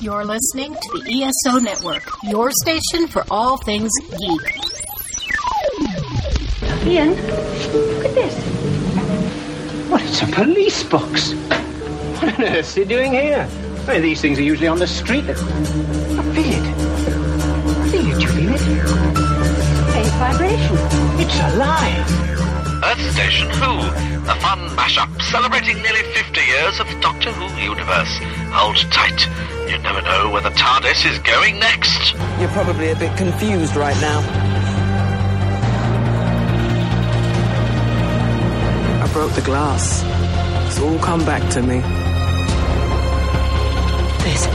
You're listening to the ESO Network, your station for all things geek. Ian, look at this. What, it's a police box. What on earth earth's he doing here? I mean, these things are usually on the street. I feel it. I feel it. Do you feel it? Faint vibration. It's alive. Earth Station Who, a fun mashup celebrating nearly 50 years of the Doctor Who universe. Hold tight. You never know where the TARDIS is going next. You're probably a bit confused right now. I broke the glass. It's all come back to me. This.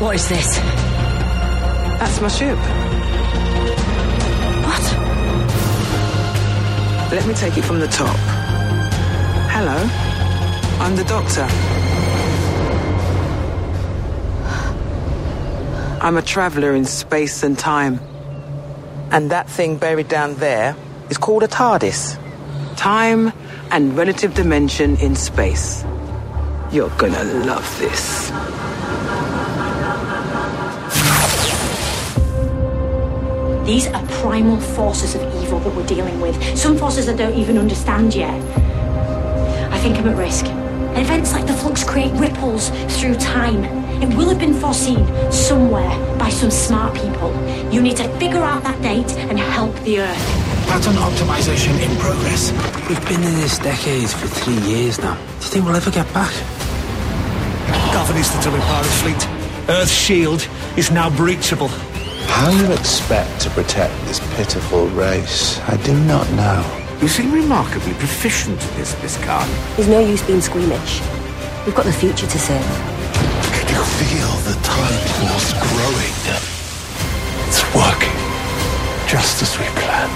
What is this? That's my ship. What? Let me take it from the top. Hello, I'm the Doctor. I'm a traveller in space and time. And that thing buried down there is called a TARDIS. Time and relative dimension in space. You're gonna love this. These are primal forces of evil that we're dealing with. Some forces I don't even understand yet. I think I'm at risk. Events like the flux create ripples through time. It will have been foreseen somewhere by some smart people. You need to figure out that date and help the Earth. Pattern optimization in progress. We've been in this decade for three years now. Do you think we'll ever get back? Gotham is the Tubby Pirate fleet. Earth's shield is now breachable. How you expect to protect this pitiful race, I do not know. You seem remarkably proficient at this, Miss Khan. There's no use being squeamish. We've got the future to save. Feel the time force growing? It's working, just as we planned.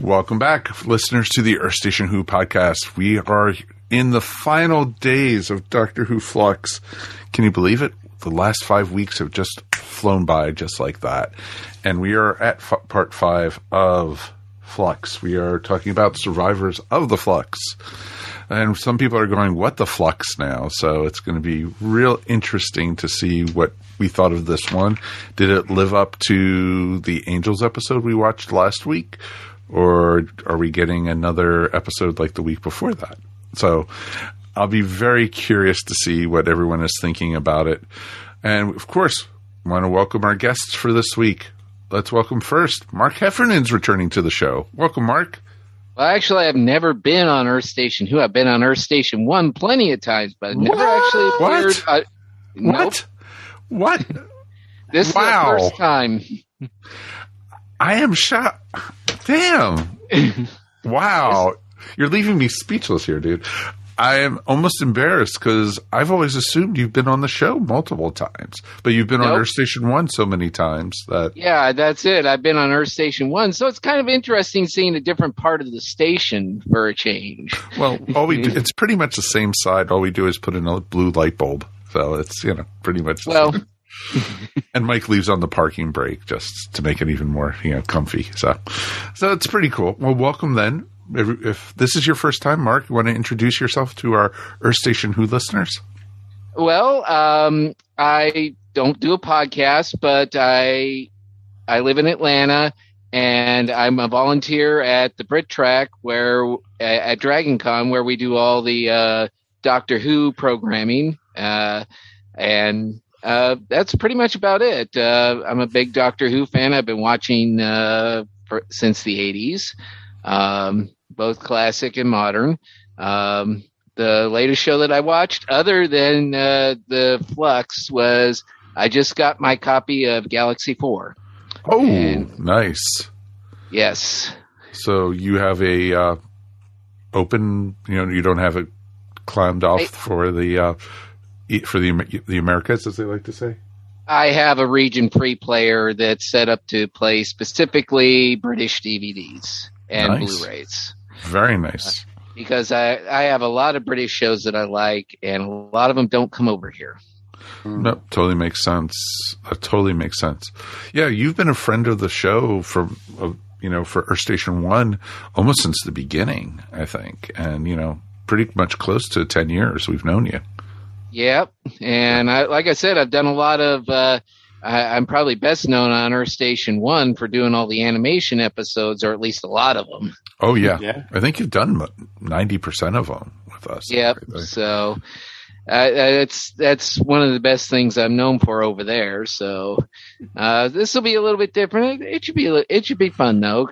Welcome back, listeners, to the Earth Station Who podcast. We are in the final days of Doctor Who Flux. Can you believe it? The last five weeks have just flown by just like that. And we are at f- part five of Flux. We are talking about survivors of the Flux. And some people are going, what the flux now? So it's going to be real interesting to see what we thought of this one. Did it live up to the Angels episode we watched last week? Or are we getting another episode like the week before that? So I'll be very curious to see what everyone is thinking about it. And of course, I want to welcome our guests for this week. Let's welcome first Mark Heffernan's returning to the show. Welcome, Mark. Well, actually, I've never been on Earth Station Who. I've been on Earth Station One plenty of times, but I've never What? actually appeared. What? Uh, nope. What? What? This Wow. is the first time. I am shocked. Damn. wow. You're leaving me speechless here, dude. I am almost embarrassed because I've always assumed you've been on the show multiple times, but you've been on Nope. Earth Station One so many times that Yeah, that's it. I've been on Earth Station One, so it's kind of interesting seeing a different part of the station for a change. well, all we do, it's pretty much the same side. All we do is put in a blue light bulb, so it's you know pretty much. the Well, same. and Mike leaves on the parking brake just to make it even more you know comfy. So, so it's pretty cool. Well, welcome then. If, if this is your first time, Mark, you want to introduce yourself to our Earth Station Who listeners? well, um, I don't do a podcast, but I I live in Atlanta, and I'm a volunteer at the Brit Track where at Dragon Con where we do all the uh, Doctor Who programming, uh, and uh, that's pretty much about it. Uh, I'm a big Doctor Who fan. I've been watching uh, for, since the '80s, um, both classic and modern. Um, the latest show that I watched, other than uh, the Flux, was I just got my copy of Galaxy Four. Oh, And- nice. Yes, So you have a uh, open, you know, you don't have it climbed off I- for the uh, for the the Americas, as they like to say. I have a region free player that's set up to play specifically British DVDs and Nice. Blu-rays. Very nice. because I, I have a lot of British shows that I like, and a lot of them don't come over here. No, totally makes sense. That totally makes sense. Yeah, you've been a friend of the show from, uh, you know, for Earth Station One almost since the beginning, I think. And you know, pretty much close to 10 years we've known you. Yep. And I, like I said, I've done a lot of, uh, I, I'm probably best known on Earth Station One for doing all the animation episodes, or at least a lot of them. Oh, yeah. Yeah. I think you've done 90% of them with us. Yep. So uh, that's that's one of the best things I'm known for over there. So uh, this will be a little bit different. It, it should be it should be fun though.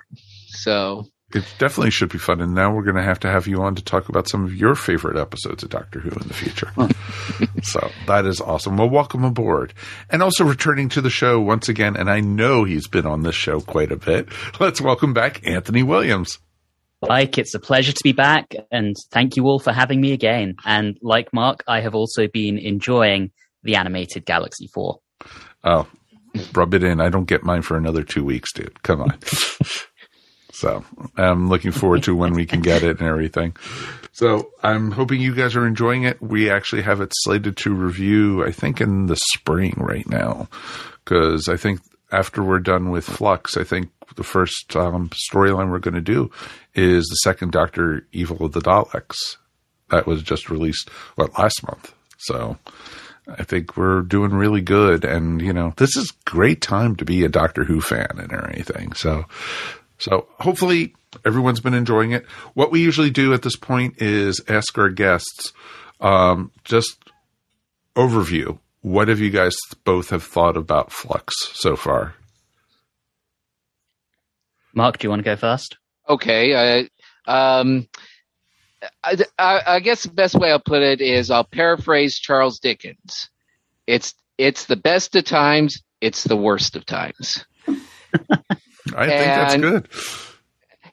So It definitely should be fun. And now we're going to have to have you on to talk about some of your favorite episodes of Doctor Who in the future. so that is awesome. Well, welcome aboard. And also returning to the show once again, and I know he's been on this show quite a bit. Let's welcome back Anthony Williams. Mike, it's a pleasure to be back, and thank you all for having me again. And like Mark, I have also been enjoying the animated Galaxy 4. Oh, rub it in. I don't get mine for another two weeks, dude. Come on. so I'm looking forward to when we can get it and everything. So I'm hoping you guys are enjoying it. We actually have it slated to review, I think, in the spring right now, because I think after we're done with Flux, I think the first um, storyline we're going to do is the second Doctor Evil of the Daleks. That was just released, what, last month. So I think we're doing really good. And, you know, this is great time to be a Doctor Who fan and everything. So, so hopefully everyone's been enjoying it. What we usually do at this point is ask our guests, um, just overview. What have you guys both have thought about Flux so far? Mark, do you want to go first? okay, I, um, I, I, I guess the best way I'll put it is I'll paraphrase Charles Dickens. It's it's the best of times. It's the worst of times. I think that's good.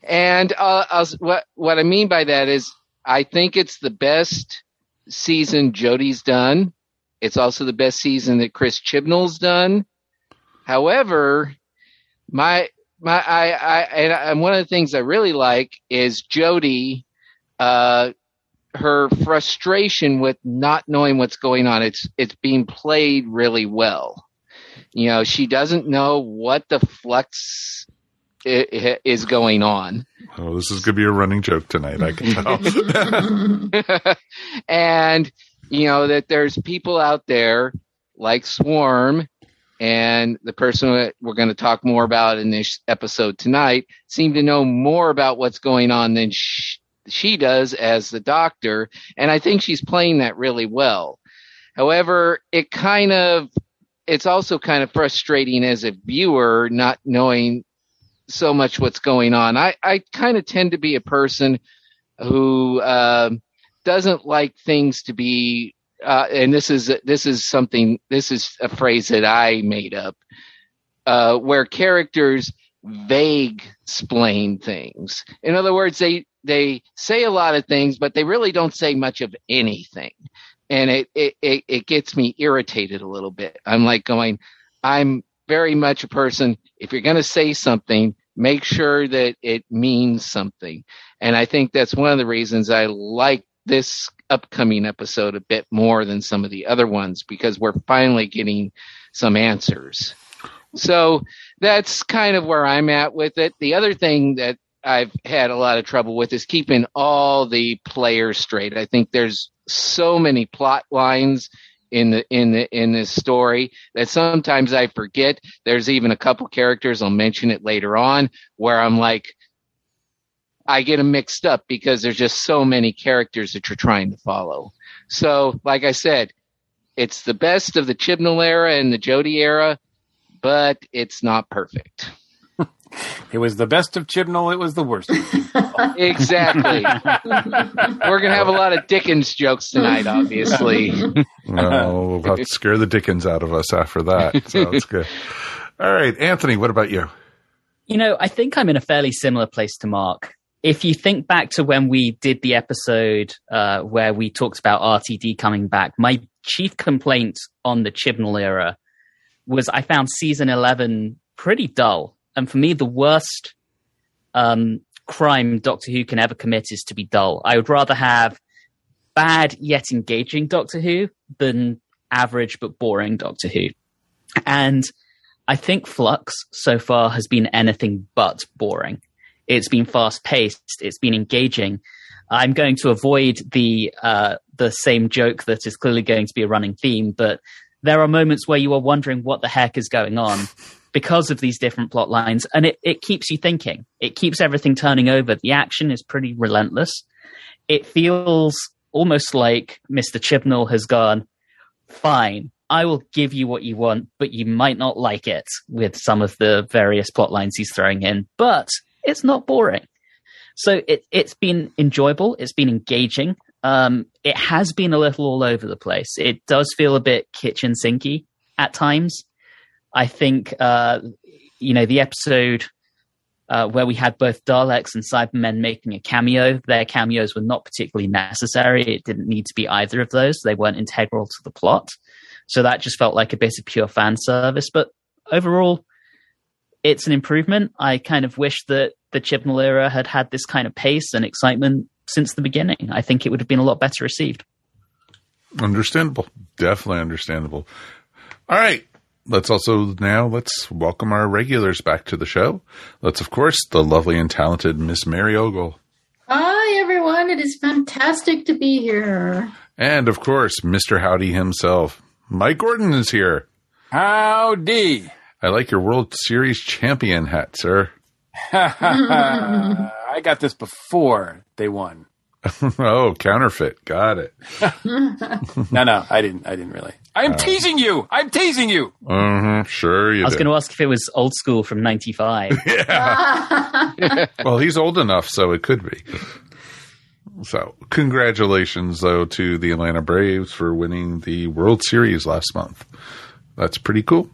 And uh, I'll, what what I mean by that is, I think it's the best season Jodie's done. It's also the best season that Chris Chibnall's done. However, my my I, I and, and one of the things I really like is Jody, uh, her frustration with not knowing what's going on. It's it's being played really well. You know, she doesn't know what the flux is going on. Oh, this is going to be a running joke tonight. I can tell. and you know that there's people out there like Swarm and the person that we're going to talk more about in this episode tonight seem to know more about what's going on than sh- she does as the doctor and I think she's playing that really well. However, it kind of it's also kind of frustrating as a viewer not knowing so much what's going on. I, I kind of tend to be a person who um, doesn't like things to be, uh, and this is this is something. This is a phrase that I made up, uh, where characters vague explain things. In other words, they they say a lot of things, but they really don't say much of anything, and it it it, it gets me irritated a little bit. I'm like going, I'm very much a person. If you're going to say something, make sure that it means something. And I think that's one of the reasons I like this upcoming episode a bit more than some of the other ones because we're finally getting some answers. So that's kind of where I'm at with it. The other thing that I've had a lot of trouble with is keeping all the players straight. I think there's so many plot lines in the in the in this story that sometimes I forget. There's even a couple characters I'll mention it later on where I'm like I get them mixed up because there's just so many characters that you're trying to follow. So, like I said, it's the best of the Chibnall era and the Jodie era, but it's not perfect. It was the best of Chibnall. It was the worst. Exactly. We're gonna have a lot of Dickens jokes tonight, obviously. no, we'll have to scare the Dickens out of us after that. So it's good. All right, Anthony, what about you? You know, I think I'm in a fairly similar place to Mark. If you think back to when we did the episode uh, where we talked about RTD coming back, my chief complaint on the Chibnall era was I found season 11 pretty dull. And for me, the worst um, crime Doctor Who can ever commit is to be dull. I would rather have bad yet engaging Doctor Who than average but boring Doctor Who. And I think Flux so far has been anything but boring. It's been fast paced. It's been engaging. I'm going to avoid the uh, the same joke that is clearly going to be a running theme, but there are moments where you are wondering what the heck is going on because of these different plot lines, and it, it keeps you thinking. It keeps everything turning over. The action is pretty relentless. It feels almost like Mr. Chibnall has gone, fine, I will give you what you want, but you might not like it with some of the various plot lines he's throwing in. But it's not boring. So it, it's been enjoyable. It's been engaging. Um, it has been a little all over the place. It does feel a bit kitchen sinky at times. I think, uh, you know, the episode uh, where we had both Daleks and Cybermen making a cameo, their cameos were not particularly necessary. It didn't need to be either of those. They weren't integral to the plot. So that just felt like a bit of pure fan service. But overall, it's an improvement. I kind of wish that the Chibnall era had had this kind of pace and excitement since the beginning. I think it would have been a lot better received. Understandable. Definitely understandable. All right. Let's also now let's welcome our regulars back to the show. Let's of course the lovely and talented Miss Mary Ogle. Hi everyone, it is fantastic to be here. And of course, Mr. Howdy himself. Mike Gordon is here. Howdy. I like your World Series champion hat, sir. I got this before they won. oh, counterfeit. Got it. no, no, I didn't. I didn't really. I'm Uh, teasing you. I'm teasing you. Mm-hmm. Sure, you I was going to ask if it was old school from 95. well, he's old enough, so it could be. So, congratulations, though, to the Atlanta Braves for winning the World Series last month. That's pretty cool.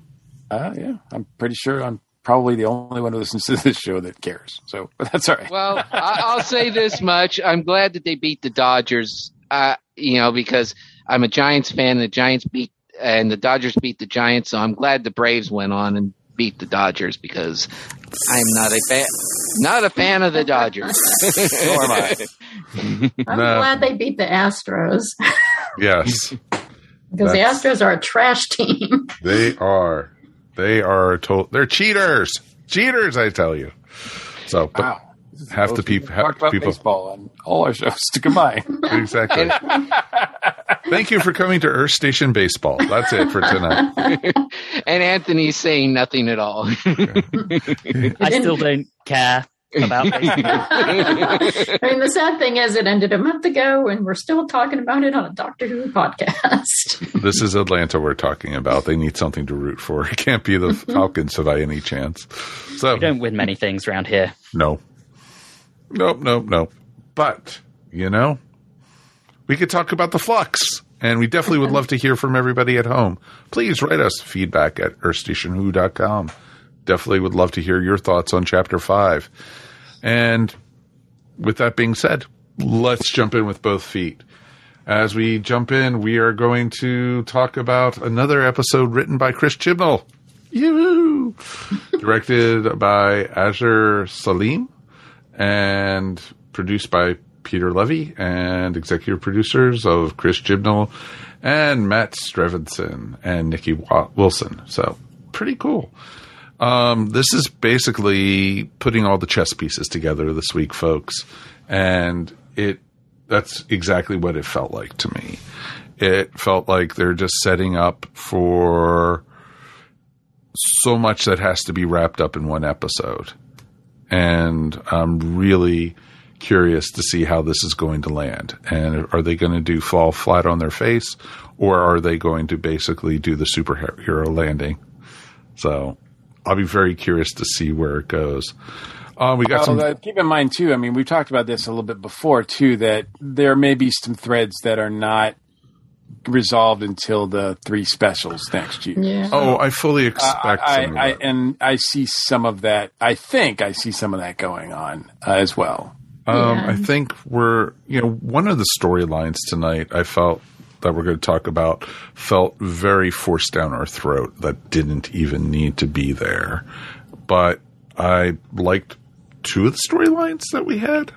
Uh, yeah, I'm pretty sure I'm probably the only one who listens to this show that cares. So, but that's all right. Well, I, I'll say this much: I'm glad that they beat the Dodgers. Uh, you know, because I'm a Giants fan. The Giants beat and the Dodgers beat the Giants, so I'm glad the Braves went on and beat the Dodgers because I'm not a fan. Not a fan of the Dodgers. Nor am I. I'm No. glad they beat the Astros Yes, because the Astros are a trash team. they are. They are told they're cheaters. Cheaters, I tell you. So, but Wow. half the people, talk half about people, baseball on all our shows to combine. exactly. Thank you for coming to Earth Station Baseball. That's it for tonight. and Anthony's saying nothing at all. I still don't care about baseball. I mean, the sad thing is, it ended a month ago, and we're still talking about it on a Doctor Who podcast. This is Atlanta we're talking about. They need something to root for. It can't be the mm-hmm. Falcons by any chance. So We don't win many things around here. no, nope, nope, nope. But you know, we could talk about the flux, and we definitely would love to hear from everybody at home. Please write us feedback at earthstationwho.com. Definitely would love to hear your thoughts on chapter five. And with that being said, let's jump in with both feet. As we jump in, we are going to talk about another episode written by Chris Chibnall. Yoo! Directed by Azhur Saleem and produced by Peter Levy and executive producers of Chris Chibnall and Matt Strevinson and Nikki Wilson. So pretty cool. Um, this is basically putting all the chess pieces together this week, folks, and it that's exactly what it felt like to me. It felt like they're just setting up for so much that has to be wrapped up in one episode. And I'm really curious to see how this is going to land. And are they going to do fall flat on their face or are they going to basically do the superhero landing? So I'll be very curious to see where it goes. Uh, we got Well, some. uh, keep in mind too. I mean, we talked about this a little bit before too. That there may be some threads that are not resolved until the three specials next year. Yeah. oh, I fully expect I, some of I, and I see some of that. I think I see some of that going on uh, as well. Um, Yeah. I think we're, you know, one of the storylines tonight I felt that we're going to talk about felt very forced down our throat that didn't even need to be there. But I liked two of the storylines that we had.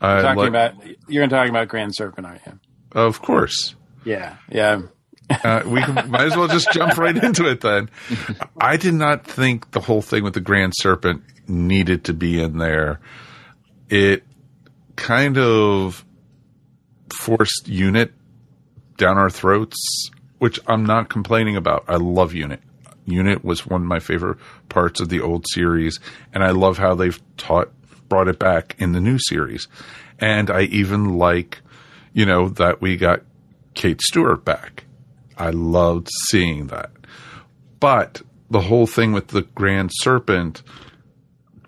I talking like- about you're going to talk about Grand Serpent, aren't you? of course. Yeah, yeah. Uh, we can, might as well just jump right into it then. I did not think the whole thing with the Grand Serpent needed to be in there. It kind of forced unit down our throats, which I'm not complaining about. I love unit. Unit was one of my favorite parts of the old series, and I love how they've taught brought it back in the new series. And I even like, you know, that we got Kate Stewart back. I loved seeing that. But the whole thing with the Grand Serpent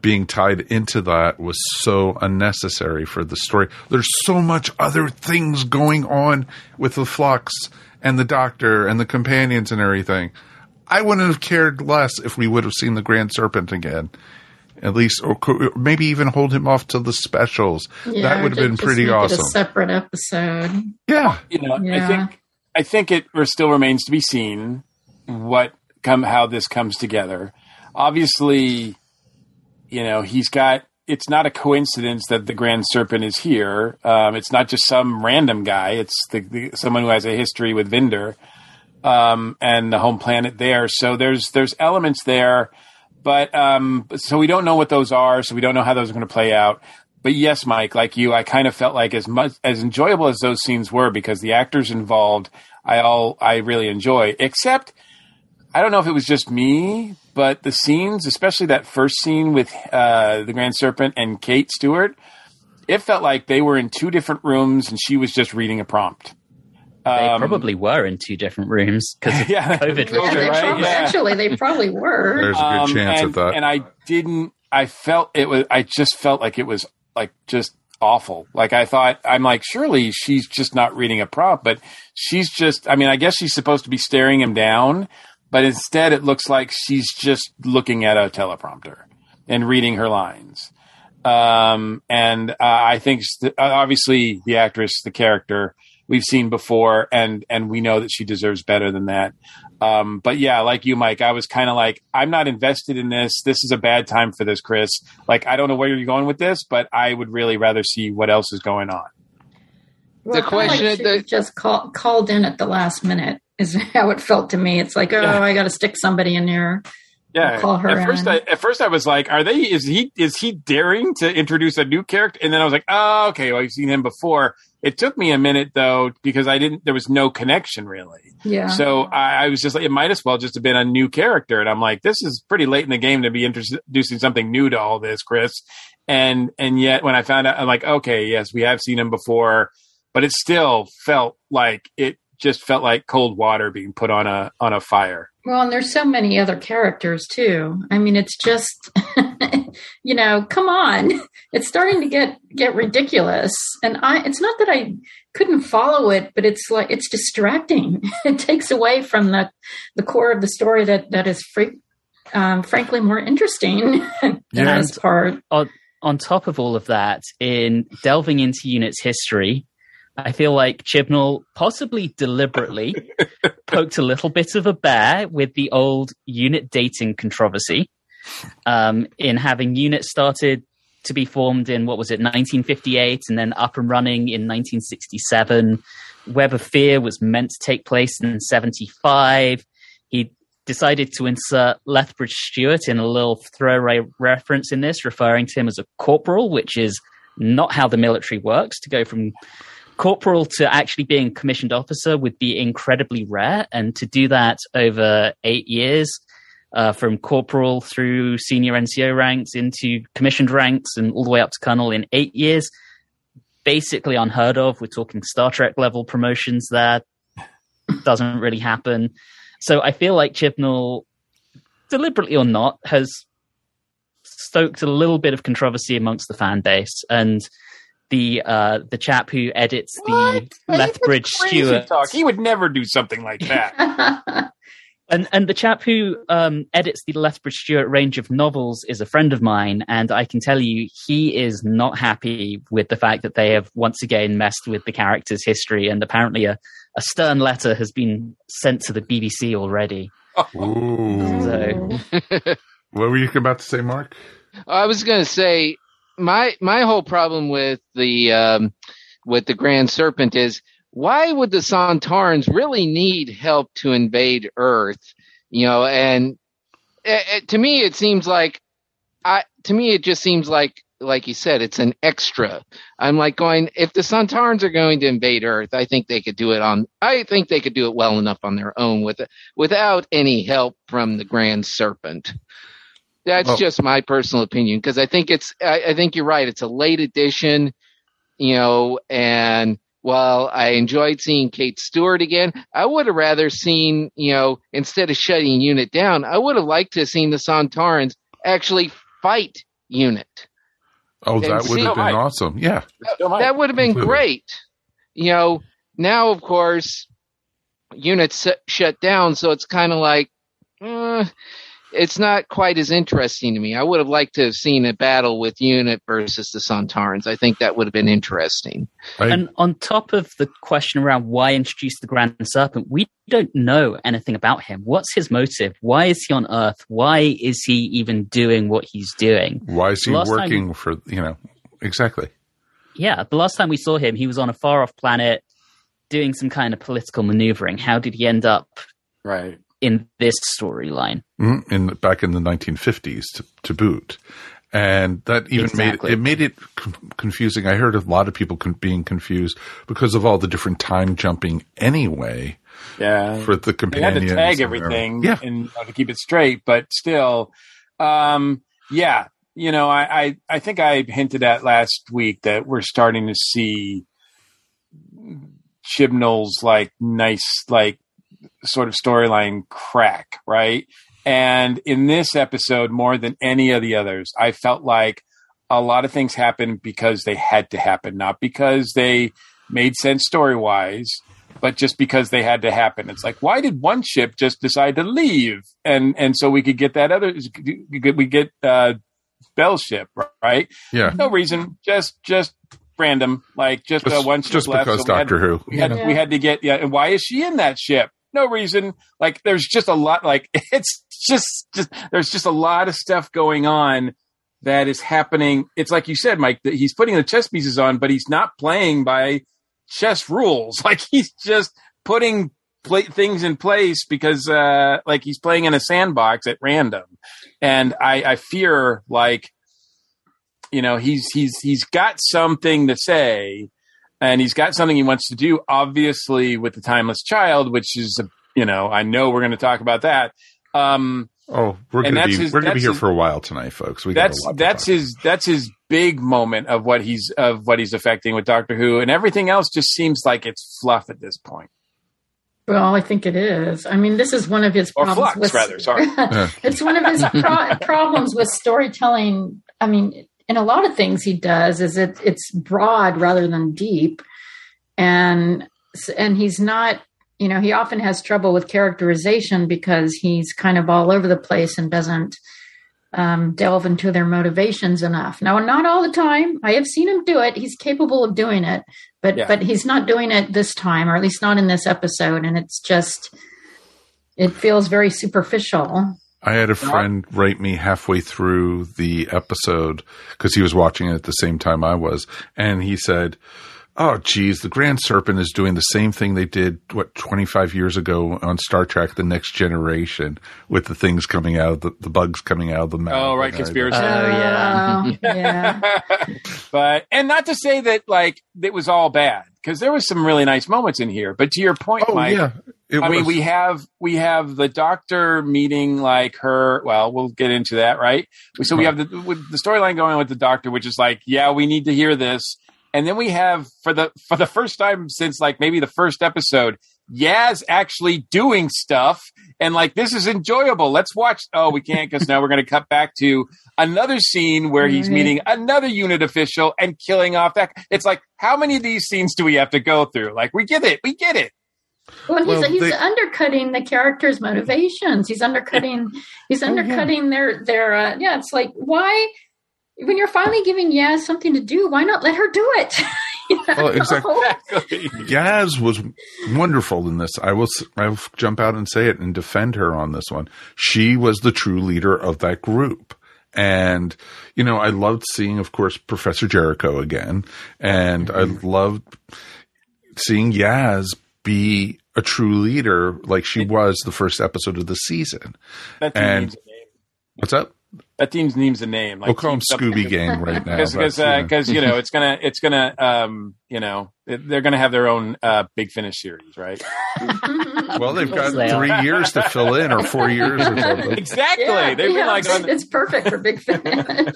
being tied into that was so unnecessary for the story. There's so much other things going on with the Flux and the Doctor and the companions and everything. I wouldn't have cared less if we would have seen the Grand Serpent again. At least, or maybe even hold him off to the specials. Yeah, that would have been pretty make it awesome. a separate episode. Yeah. You know, I think I think it re- still remains to be seen what come how this comes together. Obviously, you know he's got. It's not a coincidence that the Grand Serpent is here. Um, it's not just some random guy. It's the, the someone who has a history with Vinder um, and the home planet there. So there's there's elements there, but um, so we don't know what those are. So we don't know how those are going to play out. But yes, Mike, like you, I kind of felt like as much as enjoyable as those scenes were because the actors involved, I all I really enjoy. Except, I don't know if it was just me, but the scenes, especially that first scene with uh, the Grand Serpent and Kate Stewart, it felt like they were in two different rooms and she was just reading a prompt. They Um, probably were in two different rooms because of Yeah. COVID. Yeah, they They probably- probably, Actually, they probably were. There's a good Um, chance and, at that. And I didn't. I felt it was. I just felt like it was like just awful. Like I thought. I'm like, surely she's just not reading a prompt, but she's just. I mean, I guess she's supposed to be staring him down, but instead it looks like she's just looking at a teleprompter and reading her lines. Um, and uh, I think st- obviously the actress, the character we've seen before, and and we know that she deserves better than that. Um, but yeah, like you, Mike, I was kind of like, I'm not invested in this. This is a bad time for this, Chris. Like, I don't know where you're going with this, but I would really rather see what else is going on. Well, The I feel like question- she just call, called in at the last minute is how it felt to me. It's like, oh, Yeah. I got to stick somebody in there. Yeah. Call her at first. I, at first, I was like, "Are they? Is he? Is he daring to introduce a new character?" And then I was like, "Oh, okay. Well, I've seen him before." It took me a minute though because I didn't. There was no connection really. Yeah. So I, I was just like, it might as well just have been a new character. And I'm like, this is pretty late in the game to be introducing something new to all this, Chris. And and yet when I found out, I'm like, okay, yes, we have seen him before, but it still felt like it just felt like cold water being put on a on a fire. Well, and there's so many other characters too. I mean, it's just, you know, come on. It's starting to get get ridiculous, and I. It's not that I couldn't follow it, but it's like it's distracting. it takes away from the the core of the story that that is free, um, frankly more interesting than Yeah. this part. on, on top of all of that, in delving into Unit's history, I feel like Chibnall possibly deliberately poked a little bit of a bear with the old Unit dating controversy um, in having units started to be formed in what was it 1958 and then up and running in 1967 web of fear was meant to take place in 75 he decided to insert lethbridge stewart in a little throwaway reference in this referring to him as a corporal which is not how the military works to go from corporal to actually being commissioned officer would be incredibly rare and to do that over eight years uh, from corporal through senior NCO ranks into commissioned ranks and all the way up to colonel in eight years. Basically unheard of. We're talking Star Trek level promotions there. Doesn't really happen. So I feel like Chibnall, deliberately or not, has stoked a little bit of controversy amongst the fan base. And the uh, the chap who edits the Lethbridge Crazy Stewart talk. He would never do something like that. And and the chap who um, edits the Lethbridge Stewart range of novels is a friend of mine, and I can tell you he is not happy with the fact that they have once again messed with the character's history, and apparently a, a stern letter has been sent to the BBC already. Ooh. So What were you about to say, Mark? I was going to say my my whole problem with the um, with the Grand Serpent is why would the Sontarans really need help to invade Earth? You know, and uh, uh, to me it seems like I to me it just seems like like you said, it's an extra. I'm like going, if the Sontarans are going to invade Earth, I think they could do it on. I think they could do it well enough on their own with without any help from the Grand Serpent. That's Oh. just my personal opinion because I think it's. I, I think you're right. It's a late edition, you know, and while I enjoyed seeing Kate Stewart again, I would have rather seen, you know, instead of shutting Unit down, I would have liked to have seen the Sontarans actually fight Unit. Oh, that would have been awesome. Yeah. That would have been Completely. great. You know, now of course, units shut down, so it's kind of like, uh, it's not quite as interesting to me. I would have liked to have seen a battle with Unit versus the Sontarans. I think that would have been interesting. And on top of the question around why introduce the Grand Serpent, we don't know anything about him. What's his motive? Why is he on Earth? Why is he even doing what he's doing? Why is he The last time- working for, you know, exactly. Yeah, the last time we saw him, he was on a far off planet doing some kind of political maneuvering. How did he end up right in this storyline? Mhm, in back in the 1950s to, to boot, and that even Exactly. made it made it con- confusing. I heard a lot of people con- being confused because of all the different time jumping anyway. Yeah, for the They had to tag and everything, Yeah, and you know, to keep it straight. But still, um, yeah, you know, I, I I think I hinted at last week that we're starting to see Chibnall's like nice like sort of storyline crack, right? And in this episode, more than any of the others, I felt like a lot of things happened because they had to happen, not because they made sense story wise, but just because they had to happen. It's like, why did one ship just decide to leave? And and so we could get that other we get uh Bel's ship, right? Yeah. No reason, just just random, like just, uh, one ship just left. because had- Doctor Who. We had Yeah. we had to get yeah. And why is she in that ship? No reason. Like there's just a lot. Like it's just just there's just a lot of stuff going on that is happening. It's like you said, Mike. That he's putting the chess pieces on, but he's not playing by chess rules. Like he's just putting pla things in place because uh like he's playing in a sandbox at random. And I I fear like you know he's he's he's got something to say and he's got something he wants to do obviously with the timeless child which is a, you know i know we're going to talk about that um Oh, we're gonna be his- we're gonna be here his- for a while tonight, folks. We got that's a that's talk his that's his big moment of what he's of what he's affecting with doctor who and everything else just seems like it's fluff at this point Well, I think it is. I mean, this is one of his or problems flux with rather sorry it's one of his pro- problems with storytelling. I mean, in a lot of things he does is it it's broad rather than deep, and and he's not. You know, he often has trouble with characterization because he's kind of all over the place and doesn't um, delve into their motivations enough. Now, not all the time. I have seen him do it. He's capable of doing it, but Yeah. but he's not doing it this time, or at least not in this episode. And it's just it feels very superficial. I had a friend write me halfway through the episode because he was watching it at the same time I was, and he said, "Oh, geez, the Grand Serpent is doing the same thing they did what 25 years ago on Star Trek: The Next Generation, with the things coming out, of the, the bugs coming out of the mouth." Oh, right, conspiracy. everything. Oh, yeah. Oh, but and not to say that like it was all bad because there was some really nice moments in here. But to your point, Oh, Mike, yeah, I mean, we have we have the doctor meeting like her. Well, we'll get into that, right? So we have the with the storyline going with the doctor, which is like, yeah, we need to hear this, and then we have for the for the first time since like maybe the first episode. Yaz actually doing stuff and like this is enjoyable. Let's watch. Oh, we can't because now we're going to cut back to another scene where he's meeting another unit official and killing off that. It's like how many of these scenes do we have to go through? Like we get it, we get it. Well, he's, Well, he's they- undercutting the characters' motivations. He's undercutting. He's undercutting their their. Uh, yeah, it's like why when you're finally giving Yaz something to do, why not let her do it? Oh, well, exactly. Yaz was wonderful in this. I will I will jump out and say it and defend her on this one. She was the true leader of that group. And, you know, I loved seeing, of course, Professor Jericho again. And I loved seeing Yaz be a true leader like she was the first episode of the season. And needs a name. what's up? That team's name's a name. Like We'll call them something. Scooby Gang right now. because That's, yeah. because you know it's gonna it's gonna um you know it- they're gonna have their own uh Big Finish series, right? Well, they've got They three years to fill in, or four years or something. exactly. Yeah, They've been yeah, like it's, on, it's perfect for Big Finish.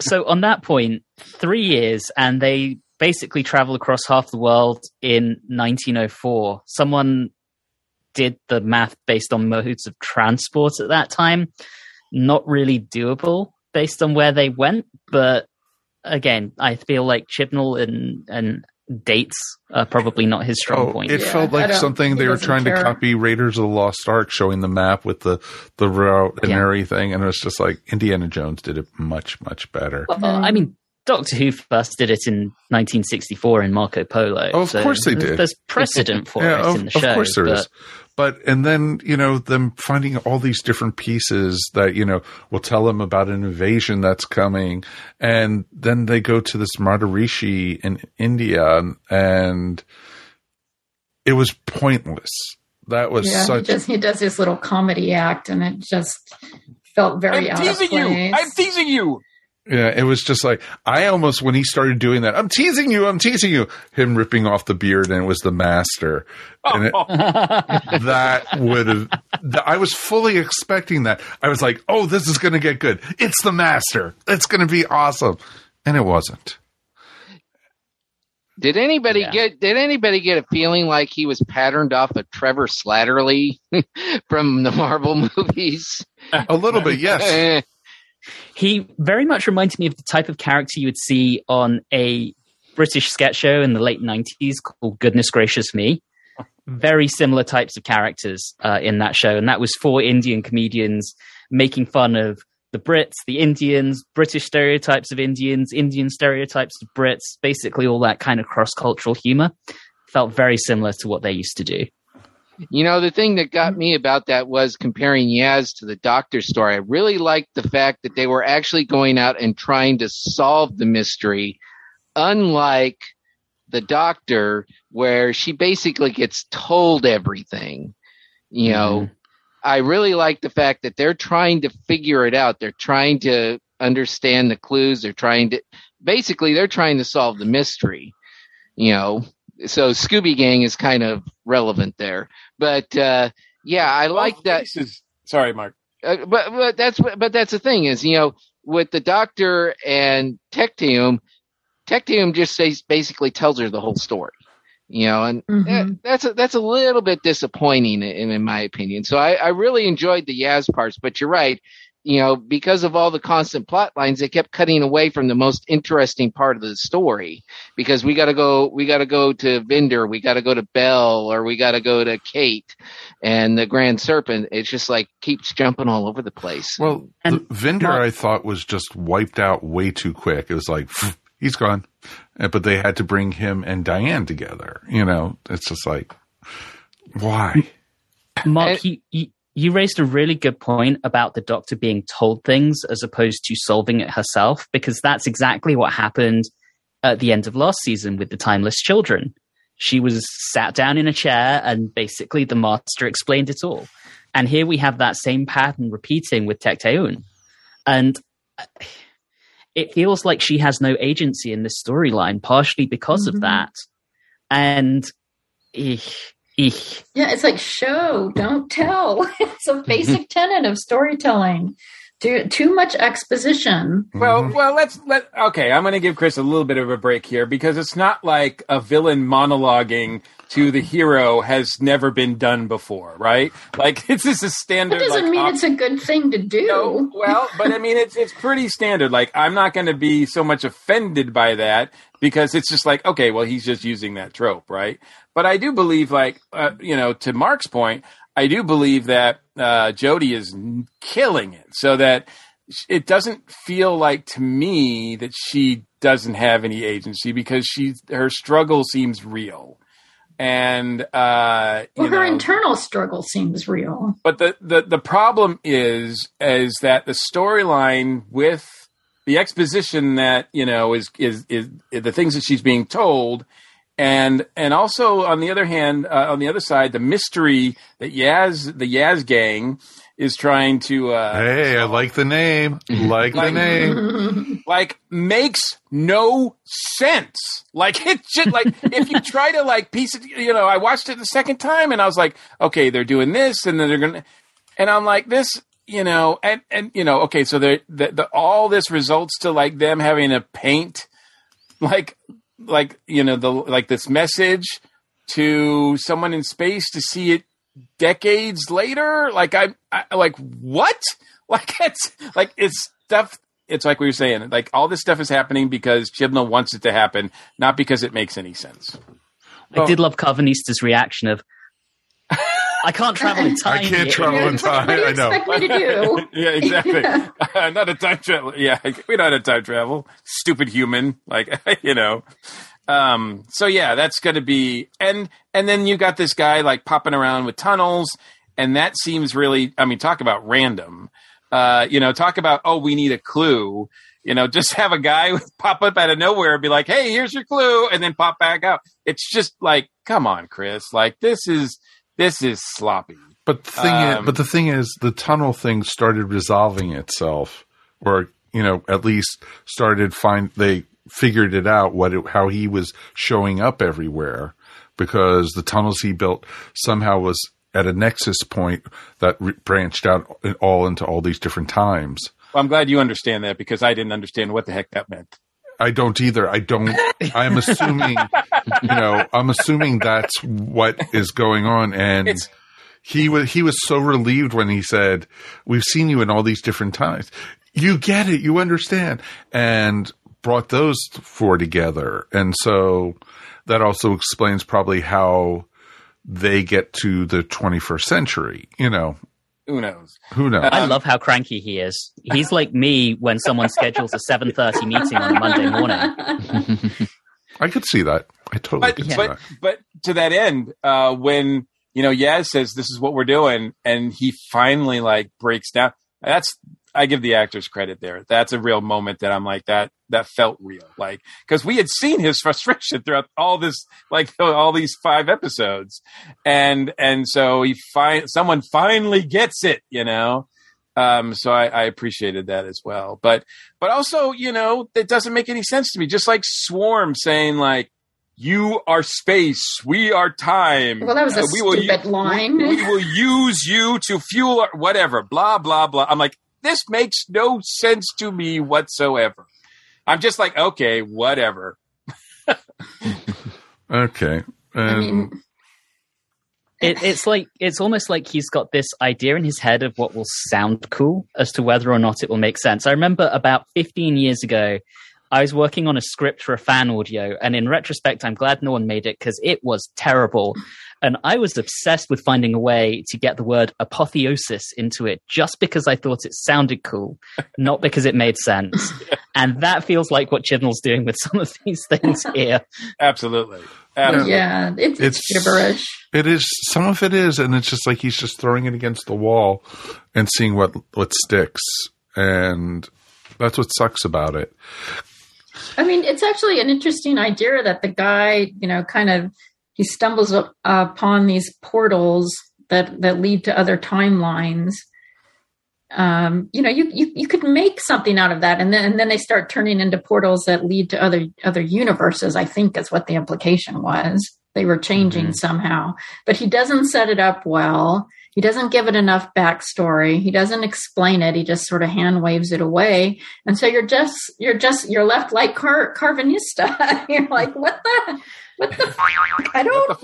so on that point, three years, and they basically travel across half the world in 1904. Someone did the math based on modes of transport at that time. Not really doable based on where they went, but again, I feel like Chibnall and and dates are probably not his strong Oh, point. it felt like something they were doesn't trying to copy Raiders of the Lost Ark, showing the map with the the route and Yeah. everything, and it was just like Indiana Jones did it much much better. Well, I mean, Doctor Who first did it in 1964 in Marco Polo. Oh, of so course they did. There's precedent for yeah, it of, in the show. of course there but is. But and then you know them finding all these different pieces that you know will tell them about an invasion that's coming, and then they go to this Maharishi in India, and, and it was pointless. That was yeah, such. he, just, he does this little comedy act, and it just felt very I'm out of teasing you. I'm teasing you. Yeah, it was just like I almost when he started doing that. I'm teasing you. I'm teasing you. Him ripping off the beard, and it was the master. And it, that would have. I was fully expecting that. I was like, "Oh, this is going to get good. It's the master. It's going to be awesome," and it wasn't. Did anybody Yeah. get did anybody get a feeling like he was patterned off of Trevor Slattery from the Marvel movies? A little bit, yes. He very much reminded me of the type of character you would see on a British sketch show in the late 90s called Goodness Gracious Me. Very similar types of characters uh, in that show. And that was four Indian comedians making fun of the Brits, the Indians, British stereotypes of Indians, Indian stereotypes of Brits, basically all that kind of cross cultural humor. Felt very similar to what they used to do. You know, the thing that got me about that was comparing Yaz to the Doctor story. I really liked the fact that they were actually going out and trying to solve the mystery, unlike the Doctor, where she basically gets told everything. You know, mm-hmm. I really like the fact that they're trying to figure it out. They're trying to understand the clues. They're trying to, basically, they're trying to solve the mystery. You know, so Scooby Gang is kind of relevant there. But uh, yeah, I like that. Sorry, Mark. Uh, but but that's but that's the thing is you know with the Doctor and Tecteun, Tecteun just says basically tells her the whole story. You know, and that- that's a, that's a little bit disappointing in, in my opinion. So I, I really enjoyed the Yaz parts, but you're right. You know, because of all the constant plot lines, they kept cutting away from the most interesting part of the story. Because we got to go, we got to go to Vinder, we got to go to Bel, or we got to go to Kate and the Grand Serpent. It's just like keeps jumping all over the place. Well, the Vinder I thought was just wiped out way too quick. It was like he's gone, Uh, but they had to bring him and Diane together. You know, it's just like why? Mark, you, you, you raised a really good point about the doctor being told things as opposed to solving it herself, because that's exactly what happened at the end of last season with the Timeless Children. She was sat down in a chair and basically the master explained it all. And here we have that same pattern repeating with Tecteun. And uh, it feels like she has no agency in this storyline, partially because of that. And eek, eek. Yeah, it's like show, don't tell. it's a basic tenet of storytelling. Too too much exposition. Well, mm-hmm. well, let's let. Okay, I'm going to give Chris a little bit of a break here because it's not like a villain monologuing to the hero has never been done before, right? Like this is a standard. That doesn't like, mean op- it's a good thing to do. well, but I mean, it's it's pretty standard. Like, I'm not going to be so much offended by that because it's just like, okay, well, he's just using that trope, right? But I do believe, like, uh, you know, to Mark's point, I do believe that uh, Jodie is killing it, so that it doesn't feel like to me that she doesn't have any agency because she's her struggle seems real, and uh, you well, her know, internal struggle seems real. but the, the, the problem is is that the storyline with the exposition that you know is, is is the things that she's being told and and also on the other hand, uh, on the other side, the mystery that Yaz, the Yaz gang, is trying to. Uh, hey, I like the name. Like, the name. like makes no sense. Like it should like if you try to like piece it, you know, I watched it the second time and I was like, okay, they're doing this and then they're gonna, and I'm like this, you know, and and you know, okay, so they're the, the all this results to like them having to paint like like you know the like this message to someone in space to see it decades later? Like I, I like what? Like it's like it's stuff it's like we were saying like all this stuff is happening because Chibnall wants it to happen not because it makes any sense. I did love Karvanista's reaction of, I can't travel in time. I can't yet." travel in time. What do you I know. expect me to do? yeah exactly not a time travel yeah we don't have time travel stupid human like you know um so yeah that's gonna be and and then you got this guy like popping around with tunnels and that seems really i mean talk about random uh you know talk about oh we need a clue you know just have a guy pop up out of nowhere and be like hey here's your clue and then pop back out it's just like come on chris like this is this is sloppy But the thing, is, Um, but the thing is, the tunnel thing started resolving itself, or you know, at least started find they figured it out what it, how he was showing up everywhere because the tunnels he built somehow was at a nexus point that re- branched out all into all these different times. Well, I'm glad you understand that because I didn't understand what the heck that meant. I don't either. I don't. I'm assuming, you know, I'm assuming that's what is going on, and he was he was so relieved when he said, "We've seen you in all these different times. You get it. You understand," and brought those four together, and so that also explains probably how they get to the 21st century. You know, Who knows? who knows? I love how cranky he is. He's like me when someone schedules a 7.30 meeting on a Monday morning. I could see that. I totally but could see but that. but to that end, uh, when you know Yaz says this is what we're doing, and he finally like breaks down. That's I give the actors credit there. That's a real moment that I'm like that. That felt real, like because we had seen his frustration throughout all this, like all these five episodes, and and so he find someone finally gets it, you know. Um, so I, I appreciated that as well, but but also you know it doesn't make any sense to me. Just like Swarm saying like you are space, we are time. Well, that was a Uh, we will stupid u- line. We, we will use you to fuel our, whatever. Blah blah blah. I'm like, this makes no sense to me whatsoever. I'm just like, okay, whatever. Okay. Um, and It, it's like it's almost like he's got this idea in his head of what will sound cool as to whether or not it will make sense. I remember about 15 years ago, I was working on a script for a fan audio, and in retrospect, I'm glad no one made it because it was terrible. And I was obsessed with finding a way to get the word apotheosis into it just because I thought it sounded cool, not because it made sense. And that feels like what Chibnall's doing with some of these things here. Absolutely. Yeah, it's, it's, gibberish. It is some of it is, and it's just like he's just throwing it against the wall and seeing what what sticks, and that's what sucks about it. I mean, it's actually an interesting idea that the guy, you know, kind of he stumbles up, upon these portals that that lead to other timelines. Um, you know, you, you you could make something out of that, and then and then they start turning into portals that lead to other other universes. I think is what the implication was. They were changing somehow, but he doesn't set it up well. He doesn't give it enough backstory. He doesn't explain it. He just sort of hand waves it away. And so you're just, you're just, you're left like Car- Karvanista. you're like, what the, what the, f- I don't,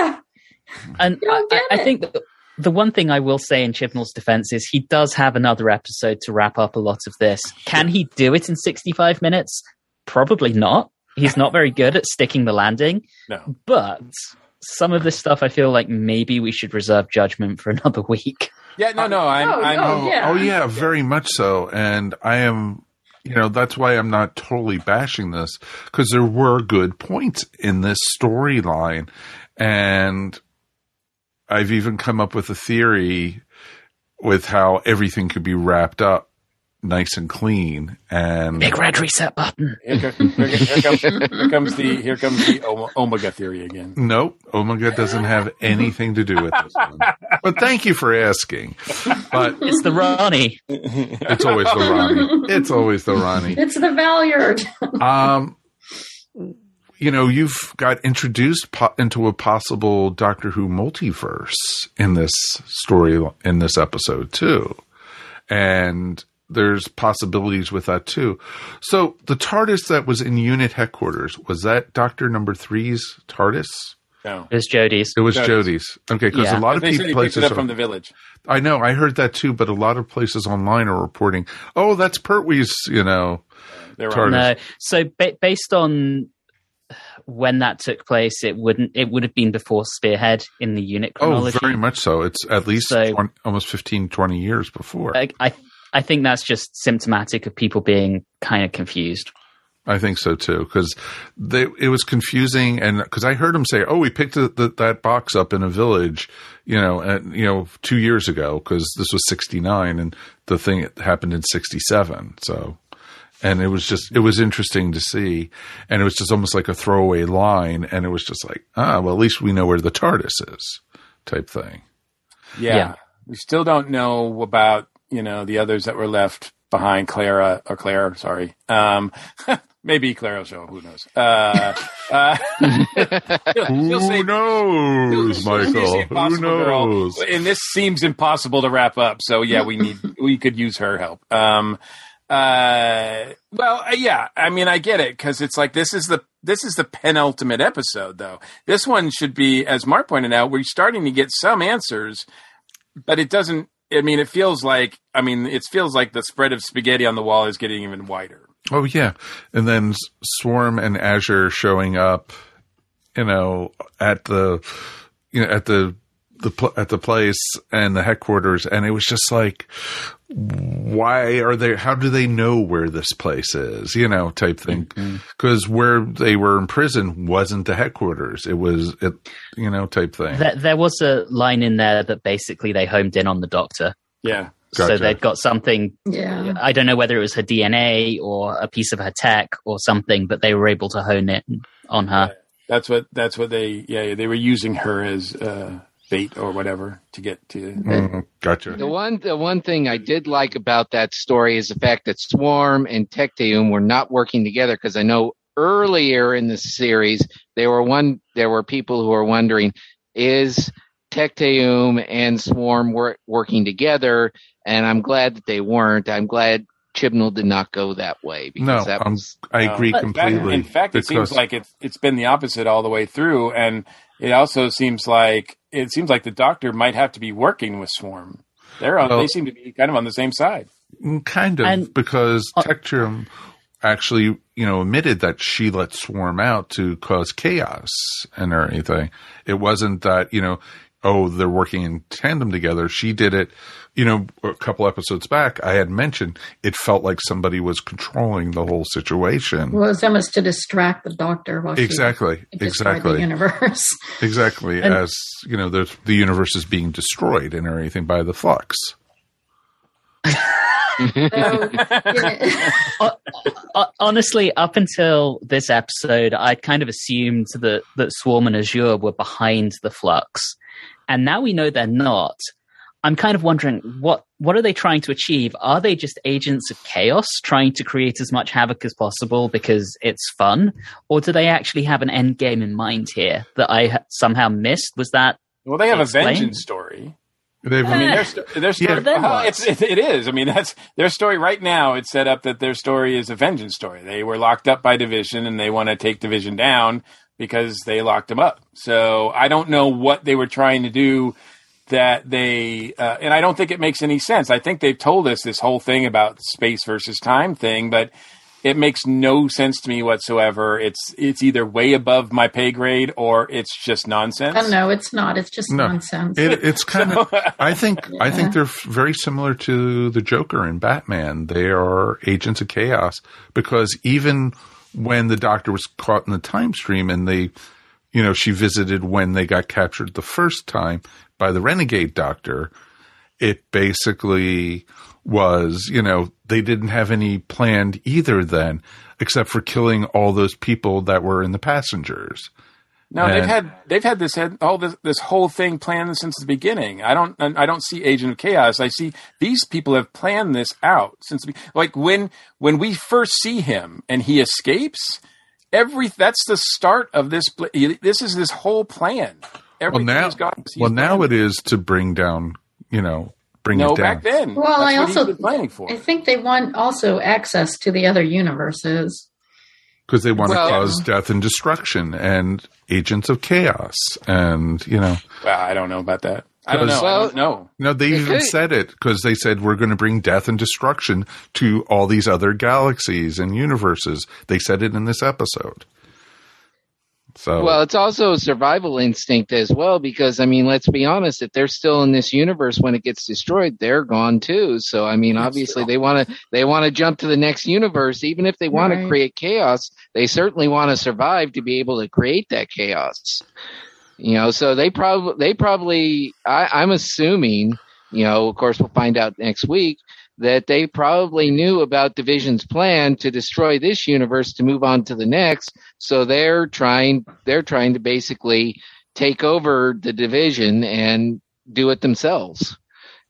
ah. And don't I, get I think that the one thing I will say in Chibnall's defense is he does have another episode to wrap up a lot of this. Can he do it in 65 minutes? Probably not. He's not very good at sticking the landing. No. But some of this stuff, I feel like maybe we should reserve judgment for another week. Yeah, no, no. I'm, Oh, I'm, no, oh, yeah. Oh yeah, very much so. And I am, you know, that's why I'm not totally bashing this because there were good points in this storyline, and I've even come up with a theory with how everything could be wrapped up nice and clean. And Big red reset button. Here, co- here, here comes, here comes the here comes the Omega theory again. Nope, Omega doesn't have anything to do with this one. But thank you for asking. But It's the Ronnie. it's always the Ronnie. It's always the Ronnie. It's the Valeyard. Um, you know, you've got introduced po- into a possible Doctor Who multiverse in this story in this episode too, and there's possibilities with that too. So the TARDIS that was in UNIT headquarters was that Doctor Number Three's TARDIS? No, It was Jodie's. It was Jodie's. Jodie's. Okay, because Yeah. a lot of they people he places it up are- from the village. I know, I heard that too, but a lot of places online are reporting, "Oh, that's Pertwee's," you know, They're TARDIS. No, so ba- based on when that took place, it wouldn't. It would have been before Spearhead in the UNIT Oh, very much so. It's at least So- 20, almost 15, 20 years before. I, I I think that's just symptomatic of people being kind of confused. I think so too, because it was confusing, and because I heard him say, "Oh, we picked the, the, that box up in a village," you know, and you know, two years ago, because this was sixty nine, and the thing happened in sixty seven. So, and it was just it was interesting to see, and it was just almost like a throwaway line, and it was just like, ah, well, at least we know where the TARDIS is, type thing. Yeah. Yeah. We still don't know about, you know, the others that were left behind Clara or Claire, sorry. Um, maybe Claire show, who knows. Uh, uh, she'll, say, Who knows, she'll say Michael? Who knows? And this seems impossible to wrap up. So yeah, we need, we could use her help. Um, uh, well, uh, yeah, I mean, I get it because it's like this is the this is the penultimate episode, though. This one should be, as Mark pointed out, we're starting to get some answers, but it doesn't. I mean, it feels like. I mean, it feels like the spread of spaghetti on the wall is getting even wider. Oh yeah, and then Swarm and Azure showing up, you know, at the, you know, at the the pl- at the place and the headquarters, and it was just like, why are they? How do they know where this place is? You know, type thing. Because where they were in prison wasn't the headquarters; it was it, you know, type thing. There, there was a line in there that basically they homed in on the Doctor. Yeah. So they'd got something. Yeah. I don't know whether it was her DNA or a piece of her tech or something, but they were able to hone it on her. That's what. That's what they. Yeah, they were using her as uh, bait or whatever to get to. Mm, gotcha. The one, the one thing I did like about that story is the fact that Swarm and Tecteun were not working together because I know earlier in the series there were one, there were people who were wondering, is Tecteun and Swarm work, working together? And I'm glad that they weren't. I'm glad Chibnall did not go that way because No, that I'm, was. I agree In fact- completely. In fact, it seems like it's it's been the opposite all the way through, and it also seems like it seems like the Doctor might have to be working with Swarm. They're on, Well- they seem to be kind of on the same side. Mm, Kind of, And- because Uh, Tecteun actually, you know, admitted that she let Swarm out to cause chaos and everything. It wasn't that, you know, oh, they're working in tandem together. She did it, you know, a couple episodes back. I had mentioned it felt like somebody was controlling the whole situation. Well, it was almost to distract the doctor while she exactly, destroyed exactly. the universe. Exactly, And- as you know, the the universe is being destroyed and everything by the flux. So, yeah. Uh, honestly, up until this episode, I kind of assumed that that Swarm and Azure were behind the flux, and now we know they're not. I'm kind of wondering what what are they trying to achieve? Are they just agents of chaos trying to create as much havoc as possible because it's fun, or do they actually have an end game in mind here that I somehow missed? Was that Well, they have Explain. a vengeance story. They've, I mean, their, their story. Yeah, then well, it's, it, it is. I mean, that's their story right now. It's set up that their story is a vengeance story. They were locked up by Division, and they want to take Division down because they locked them up. So I don't know what they were trying to do. That they, uh, and I don't think it makes any sense. I think they've told us this whole thing about space versus time thing, but it makes no sense to me whatsoever. It's it's either way above my pay grade or it's just nonsense. Oh, no, it's not. It's just No. nonsense. It, it's kind of. I think. I think they're very similar to the Joker and Batman. They are agents of chaos because even when the Doctor was caught in the time stream and they, you know, she visited when they got captured the first time by the Renegade Doctor, it basically was, you know, they didn't have any planned either then, except for killing all those people that were in the passengers. No, they've had they've had this had all this this whole thing planned since the beginning. I don't I don't see Agent of Chaos. I see these people have planned this out since the, like when when we first see him and he escapes. Every that's the start of this. This is this whole plan. Well, Everything now, has gone. he's well, now it is to bring down, you know, bring no it down. back then. Well, That's I what he's also been planning for. I think they want also access to the other universes. Because they want Well- to cause death and destruction and agents of chaos and you know Well, I don't know about that. I don't know. Know. no they They even could. said it because they said we're going to bring death and destruction to all these other galaxies and universes they said it in this episode so Well, it's also a survival instinct as well, because I mean, let's be honest, if they're still in this universe when it gets destroyed, they're gone too. So I mean, obviously they want to they want to jump to the next universe, even if they want Right. to create chaos. They certainly want to survive to be able to create that chaos. You know, so they probably they probably I, I'm assuming, you know, of course we'll find out next week that they probably knew about Division's plan to destroy this universe to move on to the next. So they're trying they're trying to basically take over the division and do it themselves.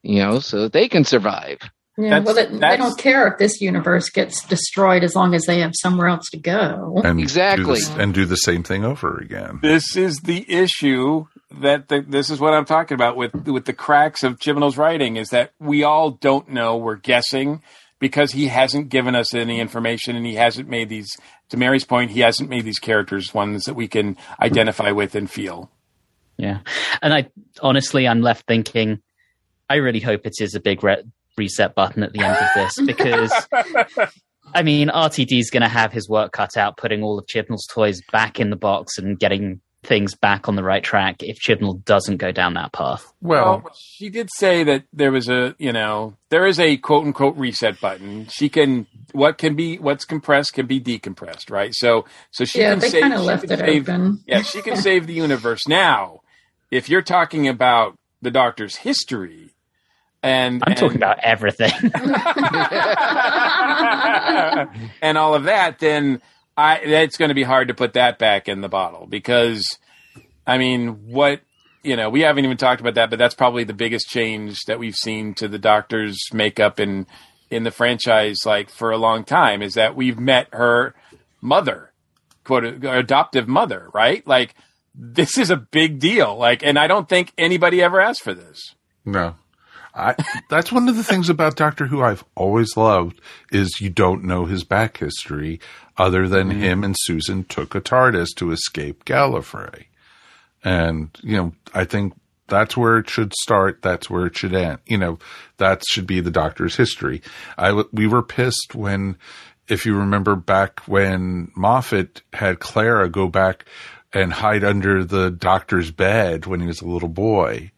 You know, so that they can survive. Yeah, That's- well, they, they don't care if this universe gets destroyed as long as they have somewhere else to go. and exactly. do this- and do the same thing over again This is the issue that the, this is what I'm talking about with with the cracks of Chibnall's writing is that we all don't know. We're guessing because he hasn't given us any information and he hasn't made these. To Mary's point, he hasn't made these characters ones that we can identify with and feel. Yeah. And I honestly, I'm left thinking, I really hope it is a big re- reset button at the end of this because, I mean, RTD's going to have his work cut out putting all of Chibnall's toys back in the box and getting things back on the right track if Chibnall doesn't go down that path. well she did say that there was a you know there is a quote unquote reset button. She can what can be what's compressed can be decompressed, right? So so she Yeah, can they save- kinda she left can it save- open. Yeah, she can save the universe. Now, if you're talking about the Doctor's history, and I'm and- talking about everything. and all of that, then I it's going to be hard to put that back in the bottle because, I mean, what you know, we haven't even talked about that, but that's probably the biggest change that we've seen to the Doctor's makeup in in the franchise, like for a long time, is that we've met her mother, quote adoptive mother, right? Like this is a big deal, like, and I don't think anybody ever asked for this. No. I, that's one of the things about Doctor Who I've always loved is you don't know his back history other than mm-hmm. him and Susan took a TARDIS to escape Gallifrey. And, you know, I think that's where it should start. That's where it should end. You know, that should be the Doctor's history. I, we were pissed when, if you remember back when Moffat had Clara go back and hide under the doctor's bed when he was a little boy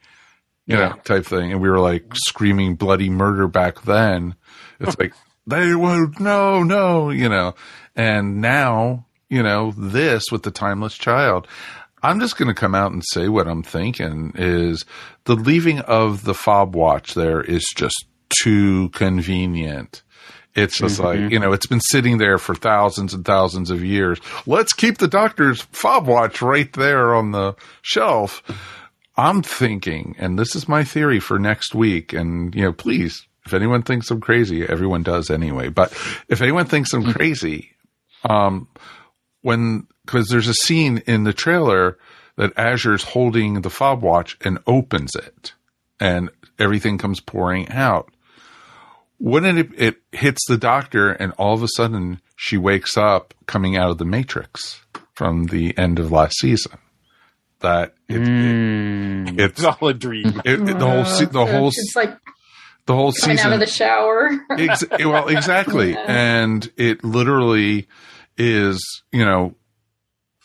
you know, type thing. And we were like screaming bloody murder back then. It's like, they would, no, no, you know. And now, you know, this with the timeless child. I'm just going to come out and say what I'm thinking is the leaving of the fob watch there is just too convenient. It's just mm-hmm. like, you know, it's been sitting there for thousands and thousands of years. Let's keep the doctor's fob watch right there on the shelf. I'm thinking, and this is my theory for next week, and you know, please, if anyone thinks I'm crazy, everyone does anyway. But if anyone thinks I'm mm-hmm. crazy, um, when because there's a scene in the trailer that Azure's holding the fob watch and opens it, and everything comes pouring out. Wouldn't it? It hits the doctor, and all of a sudden she wakes up coming out of the Matrix from the end of last season. That it, it- it's It's all a dream. it, it- the whole se- the whole it's like the whole coming season out of the shower. Ex- well, exactly. Yeah. And it literally is, you know,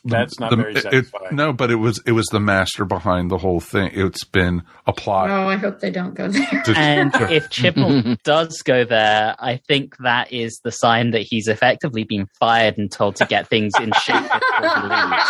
That's not the- very it- satisfying. no, but it was it was the master behind the whole thing. It's been a plot. Oh, I hope they don't go there. And if Chibnall does go there, I think that is the sign that he's effectively been fired and told to get things in shape before he leaves.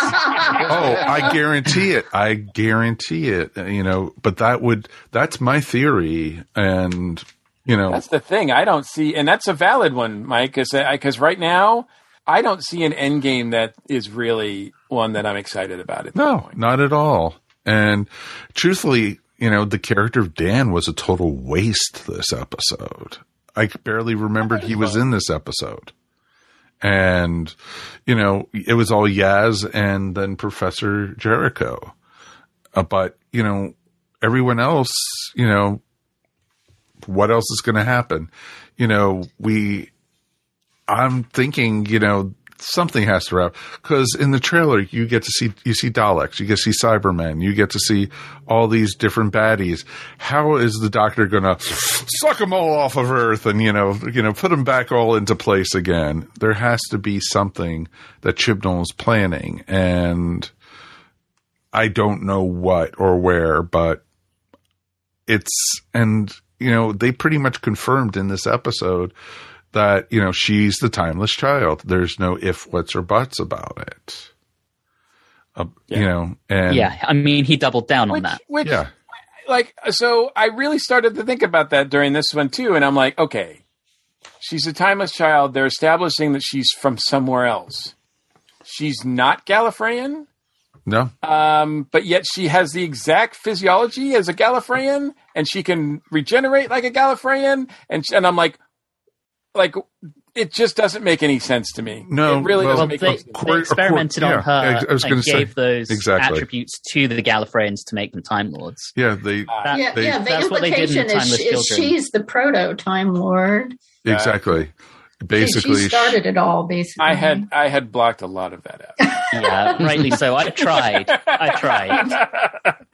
oh, I guarantee it. I guarantee it. Uh, you know, but that would that's my theory, and you know, That's the thing. I don't see, and that's a valid one, Mike, because right now I don't see an end game that is really one that I'm excited about. At no, not at all. And truthfully, you know, the character of Dan was a total waste this episode. I barely remembered he was in this episode. And, you know, it was all Yaz and then Professor Jericho. Uh, but, you know, everyone else, you know, what else is going to happen? You know, we, I'm thinking, you know, something has to wrap because in the trailer you get to see you see Daleks, you get to see Cybermen, you get to see all these different baddies. How is the Doctor going to suck them all off of Earth and you know you know put them back all into place again? There has to be something that Chibnall is planning, and I don't know what or where, but it's and you know they pretty much confirmed in this episode that you know she's the timeless child. There's no if, whats, or buts about it. Uh, You know, and yeah, I mean, he doubled down on that. Which, yeah, like, so I really started to think about that during this one too, and I'm like, okay, she's a timeless child. They're establishing that she's from somewhere else. She's not Gallifreyan, no, um, but yet she has the exact physiology as a Gallifreyan, and she can regenerate like a Gallifreyan. And and I'm like, like it just doesn't make any sense to me. No, it really well, doesn't make they, any sense. they experimented yeah, on her I was and gonna say, gave those exactly. attributes to the Gallifreyans to make them Time Lords. yeah, they uh, That- yeah, they- yeah. The that's what they did in implication is, Timeless she, is she's the proto Time Lord. exactly. She- Basically, she started it all. Basically, I had I had blocked a lot of that out. Yeah, rightly so. I tried. I tried.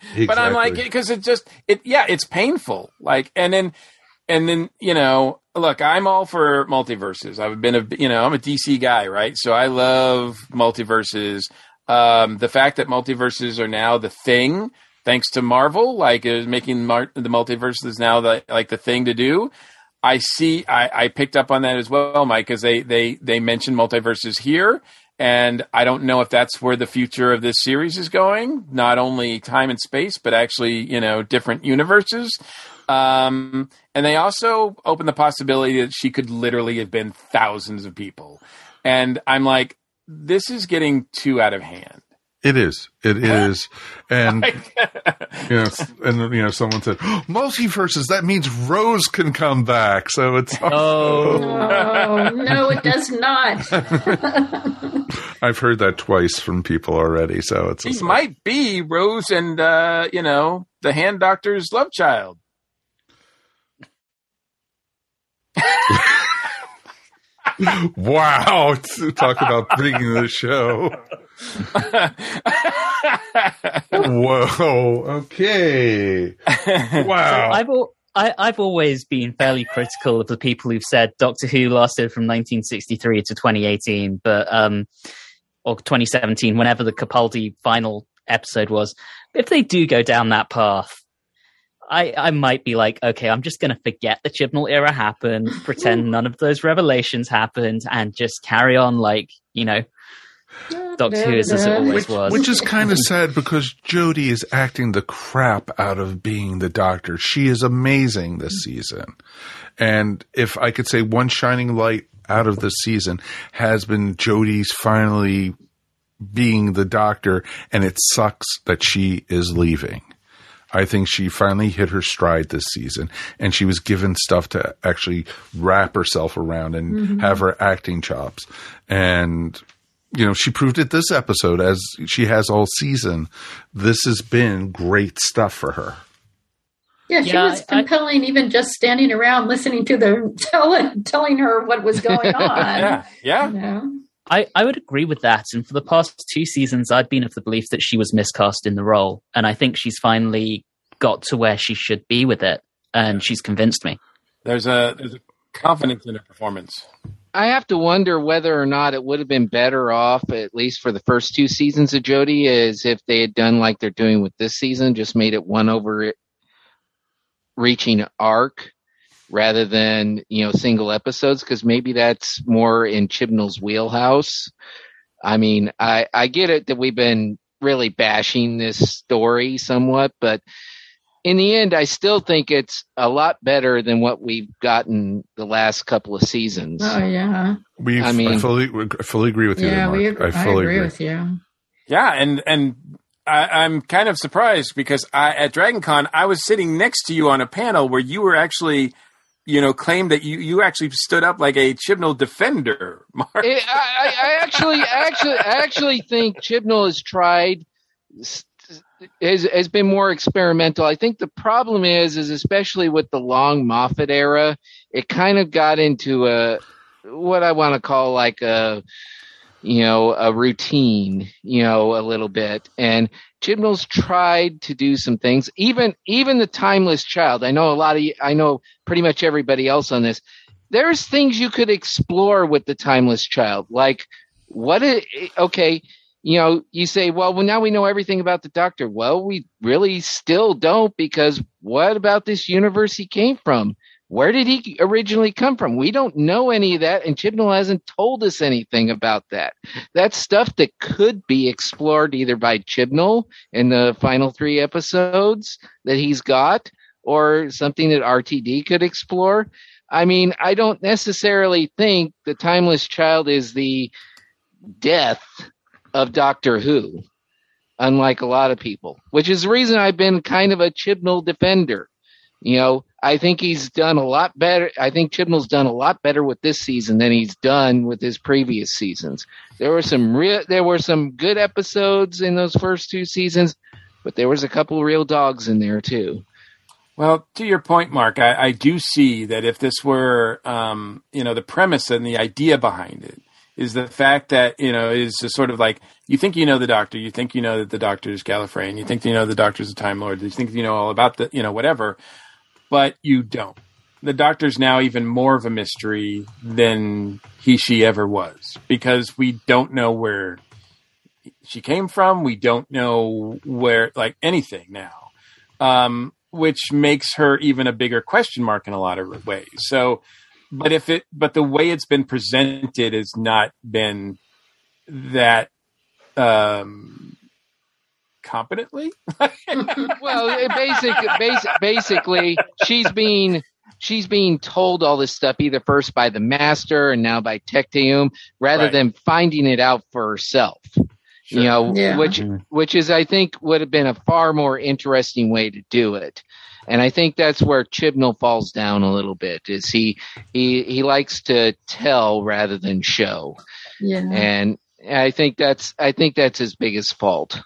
but I'm like because it just it yeah it's painful like and then and then you know look I'm all for multiverses I've been a you know I'm a DC guy right so I love multiverses um the fact that multiverses are now the thing thanks to Marvel like is making mar- the multiverse is now the like the thing to do I see I, I picked up on that as well Mike because they they they mentioned multiverses here and I don't know if that's where the future of this series is going. Not only time and space, but actually, you know, different universes. Um, and they also open the possibility that she could literally have been thousands of people. And I'm like, this is getting too out of hand. it is, it is, and you know, and you know, someone said multiverses. That means Rose can come back. So it's Oh, Oh no, it does not. I've heard that twice from people already. So it's She might be Rose and, uh, you know, the hand doctor's love child. Wow. Talk about bringing the show. Whoa. Okay. Wow. I've al- I, I've always been fairly critical of the people who've said Doctor Who lasted from 1963 to 2018, but um, or 2017, whenever the Capaldi final episode was. If they do go down that path, I I might be like, okay, I'm just going to forget the Chibnall era happened, pretend none of those revelations happened, and just carry on like you know. Doctor Who is as it always was. Which is kind of sad because Jodie is acting the crap out of being the doctor. She is amazing this season. And if I could say one shining light out of this season has been Jodie's finally being the doctor, and it sucks that she is leaving. I think she finally hit her stride this season, and she was given stuff to actually wrap herself around and Mhm. have her acting chops. And you know, she proved it this episode as she has all season. This has been great stuff for her. Yeah, she Yeah, was compelling, even just standing around listening to the telling telling her what was going on. Yeah, yeah. You know? I, I would agree with that. And for the past two seasons, I've been of the belief that she was miscast in the role. And I think she's finally got to where she should be with it. And she's convinced me. There's a there's a confidence in her performance. I have to wonder whether or not it would have been better off, at least for the first two seasons of Jodie, is if they had done like they're doing with this season, just made it one over it reaching arc rather than you know single episodes, because maybe that's more in Chibnall's wheelhouse. I mean, I I get it that we've been really bashing this story somewhat, but in the end, I still think it's a lot better than what we've gotten the last couple of seasons. Oh yeah. We, I I mean- fully, I fully agree with you. yeah, there, Mark. we agree. I fully agree, with you. Yeah, and and I, I'm kind of surprised because I, at DragonCon I was sitting next to you on a panel where you were actually, you know, claim that you you actually stood up like a Chibnall defender. Mark. I, I, I actually, actually, I actually think Chibnall has tried, has has been more experimental. I think the problem is, is especially with the long Moffat era, it kind of got into a what I want to call like a, you know, a routine, you know, a little bit. And Chibnall's tried to do some things. Even even the Timeless Child. I know a lot of, you- I know pretty much everybody else on this there's things you could explore with the timeless child like what it, okay you know you say well, well now we know everything about the doctor well we really still don't because what about this universe he came from where did he originally come from? We don't know any of that and chibnall hasn't told us anything about that. That's stuff that could be explored either by chibnall in the final three episodes that he's got or something that rtd could explore. I mean, I don't necessarily think the Timeless Child is the death of Doctor Who, unlike a lot of people, which is the reason I've been kind of a Chibnall defender. You know, I think he's done a lot better. I think Chibnall's done a lot better with this season than he's done with his previous seasons. There were some real, there were some good episodes in those first two seasons, but there was a couple real dogs in there too. Well, to your point, Mark, I, I do see that if this were, um, you know, the premise and the idea behind it is the fact that, you know, is sort of like you think you know the doctor, you think you know that the doctor is Gallifrey, and you think you know the doctor's a Time Lord, you think you know all about the, you know, whatever, but you don't. The doctor's now even more of a mystery than he, she ever was because we don't know where she came from. We don't know where, like anything now. Um, which makes her even a bigger question mark in a lot of ways. So, but if it, but the way it's been presented has not been that um, competently. well, it basic, basic, basically, she's being she's being told all this stuff either first by the master and now by Tecteun, rather Right. than finding it out for herself. You know, Yeah. which mm-hmm. which is I think would have been a far more interesting way to do it. And I think that's where Chibnall falls down a little bit. Is he he he likes to tell rather than show, Yeah. and I think that's I think that's his biggest fault.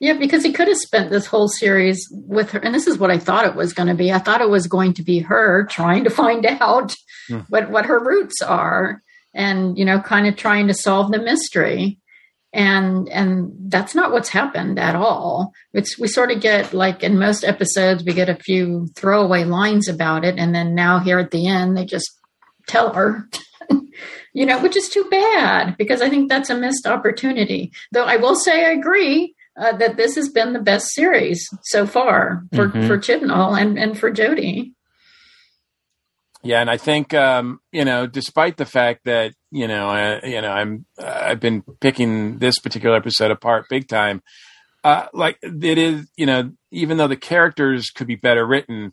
Yeah, because he could have spent this whole series with her, and this is what I thought it was going to be. I thought it was going to be her trying to find out Hmm. what what her roots are, and you know, kind of trying to solve the mystery. And and that's not what's happened at all. It's we sort of get like in most episodes we get a few throwaway lines about it, and then now here at the end they just tell her. you know, which is too bad because I think that's a missed opportunity. Though I will say I agree uh, that this has been the best series so far for, Mhm. for Chibnall and, and for Jodie. Yeah, and I think um, you know, despite the fact that you know, I, you know, I'm I've been picking this particular episode apart big time. Uh, like it is, you know, even though the characters could be better written,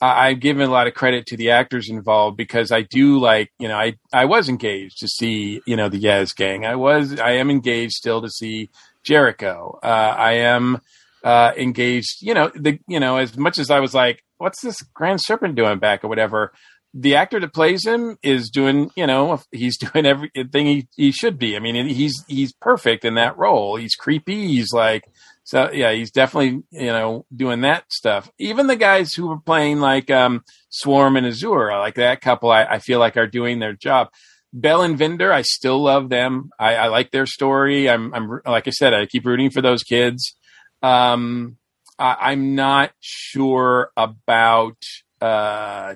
I I've given a lot of credit to the actors involved because I do like, you know, I I was engaged to see, you know, the Yaz gang. I was, I am engaged still to see Jericho. Uh, I am uh, engaged, you know, the, you know, as much as I was like, what's this Grand Serpent doing back or whatever. The actor that plays him is doing, you know, he's doing everything he, he should be. I mean, he's he's perfect in that role. He's creepy. He's like, so yeah, he's definitely you know doing that stuff. Even the guys who were playing like um, Swarm and Azure, like that couple, I, I feel like are doing their job. Bel and Vinder, I still love them. I, I like their story. I'm, I'm like I said, I keep rooting for those kids. Um, I, I'm not sure about. Uh,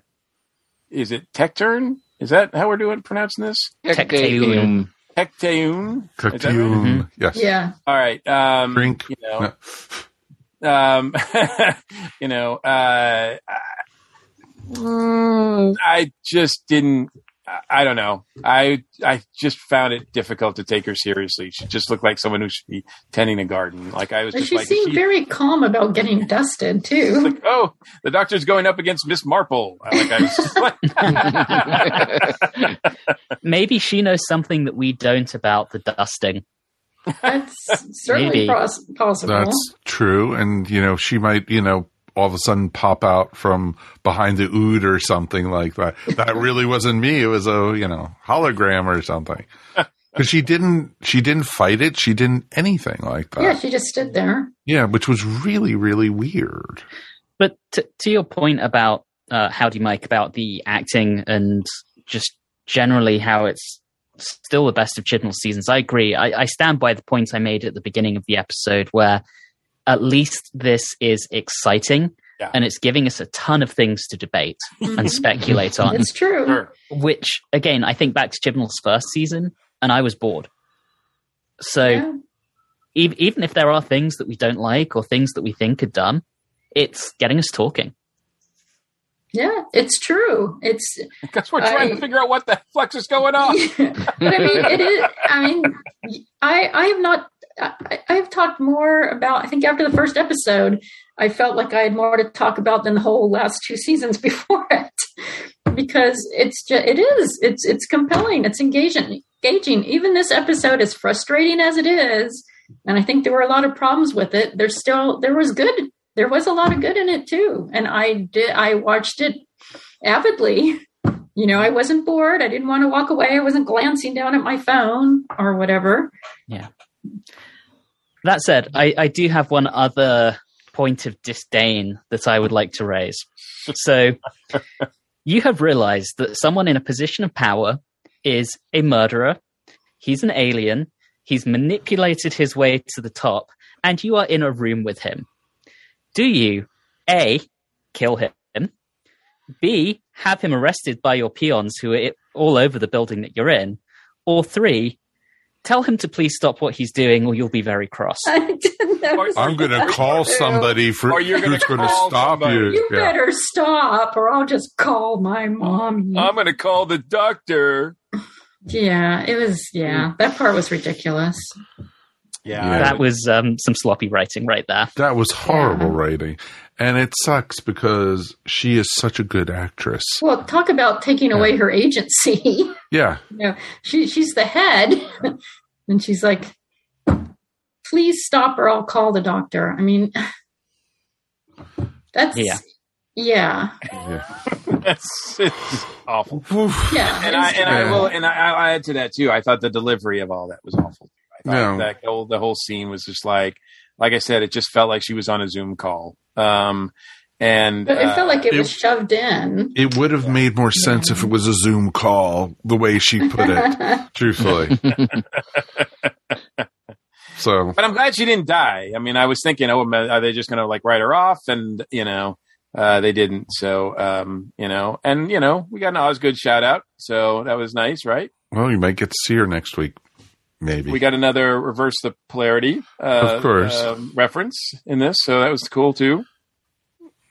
is it Tecturn? Is that how we're doing pronouncing this? Tecteun. Tecteun. Is that right? Cocoon. Yes. Yeah. All right. Um, Drink. You know. Um, you know. Uh, mm, I just didn't. I- I don't know. I I just found it difficult to take her seriously. She just looked like someone who should be tending a garden. Like I was just she like, seemed she- very calm about getting dusted too. like, oh, the doctor's going up against Miss Marple. Like I was like, Maybe she knows something that we don't about the dusting. That's certainly Maybe. possible. That's true. And, you know, she might, you know, all of a sudden pop out from behind the ood or something like that. That really wasn't me. It was a, you know, hologram or something. Because she didn't, she didn't fight it. She didn't anything like that. yeah, she just stood there. Yeah, which was really, really weird. But to, to your point about uh, Howdy Mike, about the acting and just generally how it's still the best of Chibnall seasons, I agree. I, I stand by the points I made at the beginning of the episode where at least this is exciting Yeah. and it's giving us a ton of things to debate and mm-hmm. speculate on. It's true. Which, again, I think back to Chibnall's first season and I was bored. So Yeah. ev- even if there are things that we don't like or things that we think are dumb, it's getting us talking. Yeah, it's true. It's because we're trying I- to figure out what the flex is going on. but I mean, it is. I mean, I I have not. I, have talked more about. I think after the first episode, I felt like I had more to talk about than the whole last two seasons before it, because it's just it is. It's it's compelling. It's engaging. Engaging. Even this episode, as frustrating as it is, and I think there were a lot of problems with it. There's still there was good. There was a lot of good in it too, and I did. I watched it avidly you know, I wasn't bored. I didn't want to walk away. I wasn't glancing down at my phone or whatever. Yeah. That said, I, I do have one other point of disdain that I would like to raise. So, you have realized that someone in a position of power is a murderer, he's an alien, he's manipulated his way to the top, and you are in a room with him. Do you, A, kill him, B, have him arrested by your peons who are all over the building that you're in, or three, tell him to please stop what he's doing or you'll be very cross. I didn't know. I'm going to call somebody for Or you're gonna who's going to stop somebody. you. You Yeah. better stop, or I'll just call my mom. I'm going to call the doctor. yeah, it was. Yeah, that part was ridiculous. Yeah, that was um, some sloppy writing right there. That was horrible writing. And it sucks because she is such a good actress. Well, talk about taking away her agency. Yeah. you know, she she's the head, and she's like, "Please stop, or I'll call the doctor." I mean, that's Yeah. yeah. That's it's awful. Yeah, and I it's and I will and I, I'll add to that too. I thought the delivery of all that was awful. I thought No. that whole the whole scene was just like, like I said, it just felt like she was on a Zoom call. Um, and But it uh, felt like it, was it- shoved in. It would have made more sense if it was a Zoom call, the way she put it, truthfully. so, But I'm glad she didn't die. I mean, I was thinking, oh, are they just going to like write her off? And you know, uh, they didn't. So, um, you know, and you know, we got an Osgood shout out, so that was nice, right? well, you might get to see her next week. Maybe. We got another reverse the polarity, uh, Of course. um, reference in this, so that was cool too.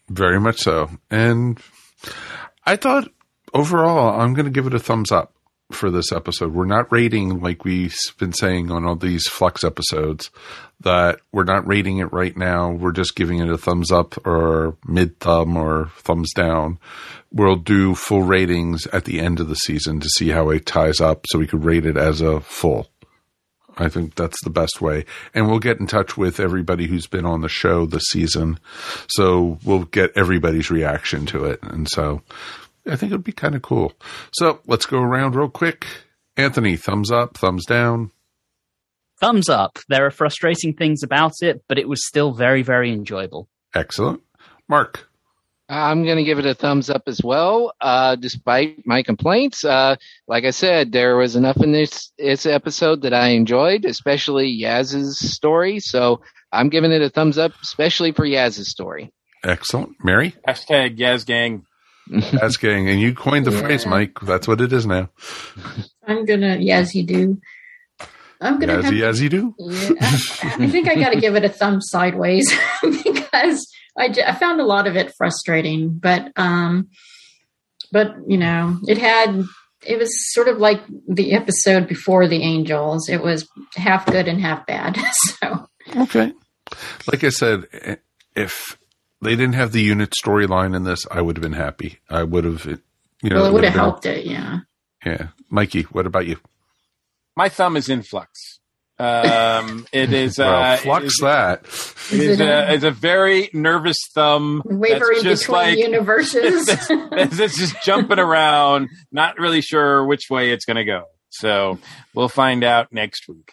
Very much so. And I thought overall, I'm going to give it a thumbs up for this episode. We're not rating like we've been saying on all these Flux episodes that we're not rating it right now. We're just giving it a thumbs up or mid thumb or thumbs down. We'll do full ratings at the end of the season to see how it ties up so we could rate it as a full. I think that's the best way. And we'll get in touch with everybody who's been on the show this season. So we'll get everybody's reaction to it. And so I think it would be kind of cool. So let's go around real quick. Anthony, thumbs up, thumbs down. Thumbs up. There are frustrating things about it, but it was still very, very enjoyable. Excellent. Mark. I'm going to give it a thumbs up as well, uh, despite my complaints. Uh, like I said, there was enough in this, this episode that I enjoyed, especially Yaz's story. So I'm giving it a thumbs up, especially for Yaz's story. Excellent. Mary? Hashtag Yaz Gang. Jazz gang, and you coined the Yeah. phrase, Mike. That's what it is now. I'm gonna, Yaz you do. I'm gonna have Yazzy, yazzy do. Yeah, I, I think I got to give it a thumb sideways because I, j- I found a lot of it frustrating. But um, but you know, it had it was sort of like the episode before the Angels. It was half good and half bad. so Okay. Like I said, if they didn't have the UNIT storyline in this, I would have been happy. I would have, you know, well, it would have been- helped it. Yeah. Yeah, Mikey, what about you? My thumb is in flux. Um, it is Well, uh, flux it is, that. It is a, it's a very nervous thumb. Wavering that's just between like universes. it's it's just jumping around, not really sure which way it's going to go. So we'll find out next week.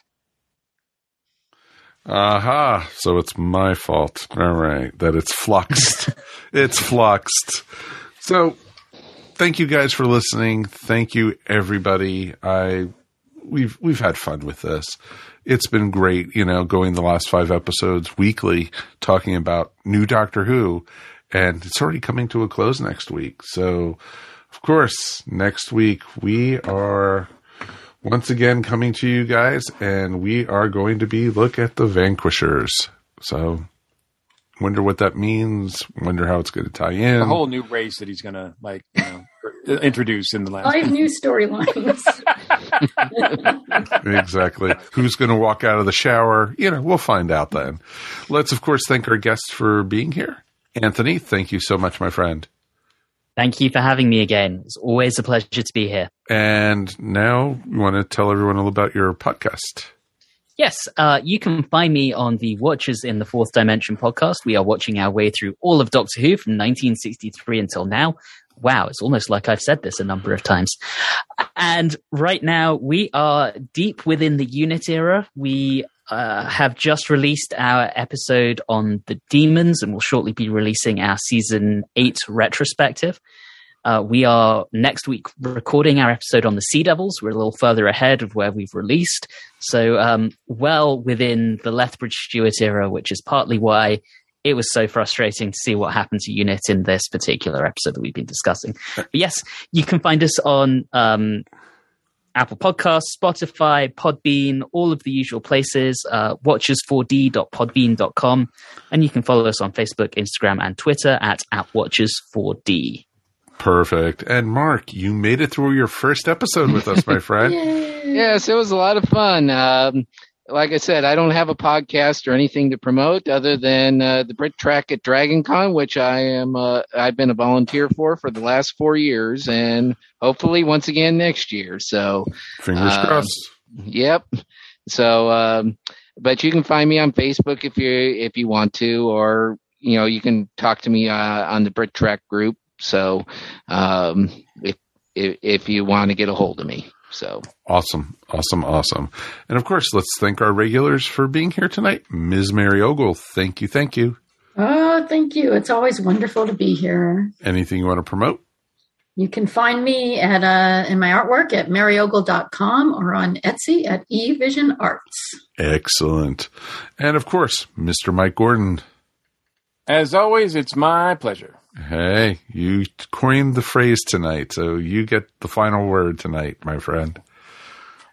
Aha. So it's my fault. All right. That it's fluxed. it's fluxed. So thank you guys for listening. Thank you everybody. I we've we've had fun with this. It's been great, you know, going the last five episodes weekly talking about new Doctor Who and it's already coming to a close next week. So of course, next week we are once again coming to you guys and we are going to be look at the vanquishers so wonder what that means wonder how it's going to tie in A whole new race that he's going to like you know, introduce in the last. Five new storylines. exactly who's going to walk out of the shower you know we'll find out then let's of course thank our guests for being here anthony thank you so much my friend Thank you for having me again. It's always a pleasure to be here. and now you want to tell everyone a little about your podcast Yes, uh, you can find me on the Watchers in the Fourth Dimension podcast. We are watching our way through all of Doctor Who from 1963 until now. Wow, it's almost like I've said this a number of times. And right now, we are deep within the unit era. We uh, have just released our episode on the demons, and we'll shortly be releasing our season eight retrospective. Uh, we are next week recording our episode on the Sea Devils. We're a little further ahead of where we've released. So, um, well within the Lethbridge Stewart era, which is partly why it was so frustrating to see what happened to Unit in this particular episode that we've been discussing. But yes, you can find us on um, Apple Podcasts, Spotify, Podbean, all of the usual places, uh, watchers4d.podbean.com. And you can follow us on Facebook, Instagram, and Twitter at, at watchers4d. perfect and mark you made it through your first episode with us my friend Yes, it was a lot of fun. Um, like I said, I don't have a podcast or anything to promote other than uh, the Brit Track at Dragon Con, which I am. Uh, I've been a volunteer for for the last four years, and hopefully once again next year. So, fingers um, crossed Yep. So, um, but you can find me on Facebook if you if you want to, or you know, you can talk to me uh, on the Brit Track group. So, um, if if, if you want to get a hold of me, so. Awesome, awesome, awesome. And of course, let's thank our regulars for being here tonight. Ms. Mary Ogle, thank you, thank you. oh, thank you. It's always wonderful to be here. Anything you want to promote? You can find me at uh, in my artwork at maryogle.com or on Etsy at eVision Arts. Excellent. And of course, Mr. Mike Gordon. As always, it's my pleasure. Hey, you coined the phrase tonight, so you get the final word tonight, my friend.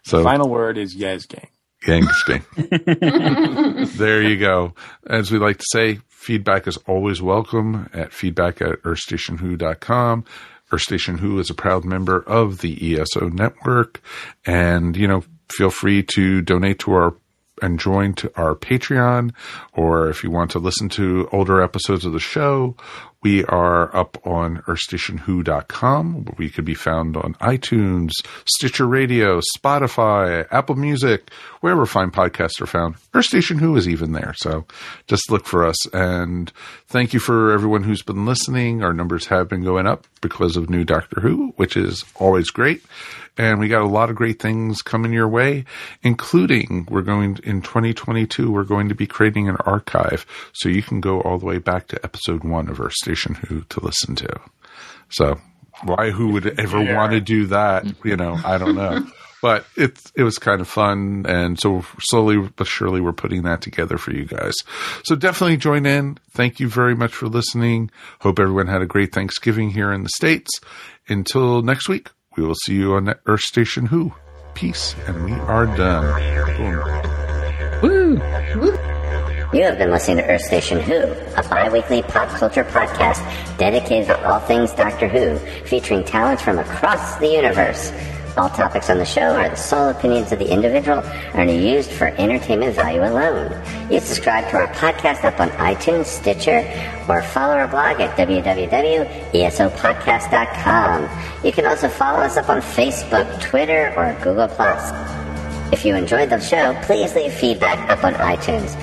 So, the Final word is Yaz, gang. Gangs gang. there you go. As we like to say, feedback is always welcome at feedback at earthstationwho.com. Earth Station Who is a proud member of the ESO network. And, you know, feel free to donate to our and join to our Patreon, or if you want to listen to older episodes of the show, we are up on earthstationwho.com. We could be found on iTunes, Stitcher Radio, Spotify, Apple Music, wherever fine podcasts are found. Earth Station Who is even there. So just look for us. And thank you for everyone who's been listening. Our numbers have been going up because of new Doctor Who, which is always great. And we got a lot of great things coming your way, including we're going in 2022, we're going to be creating an archive so you can go all the way back to episode one of Earth Station Who to listen to. So why, who would ever Yeah. want to do that? You know, I don't know. but it it was kind of fun, and so slowly but surely we're putting that together for you guys. So definitely join in. Thank you very much for listening. Hope everyone had a great Thanksgiving here in the states. Until next week, we will see you on Earth Station Who. Peace, and we are done. Woo! You have been listening to Earth Station Who, a bi-weekly pop culture podcast dedicated to all things Doctor Who, featuring talents from across the universe. All topics on the show are the sole opinions of the individual and are used for entertainment value alone. You can subscribe to our podcast up on iTunes, Stitcher, or follow our blog at www.esopodcast.com. You can also follow us up on Facebook, Twitter, or Google+. If you enjoyed the show, please leave feedback up on iTunes.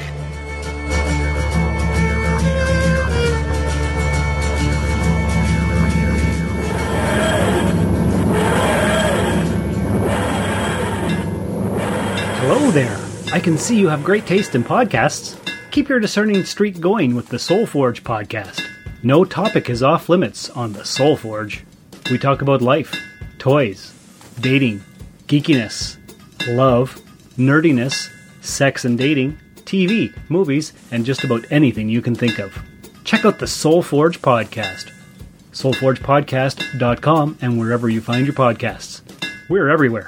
Hello there. I can see you have great taste in podcasts. Keep your discerning streak going with the Soul Forge podcast. No topic is off limits on the Soul Forge. We talk about life, toys, dating, geekiness, love, nerdiness, sex and dating, TV, movies, and just about anything you can think of. Check out the Soul Forge podcast. SoulForgePodcast.com and wherever you find your podcasts. We're everywhere.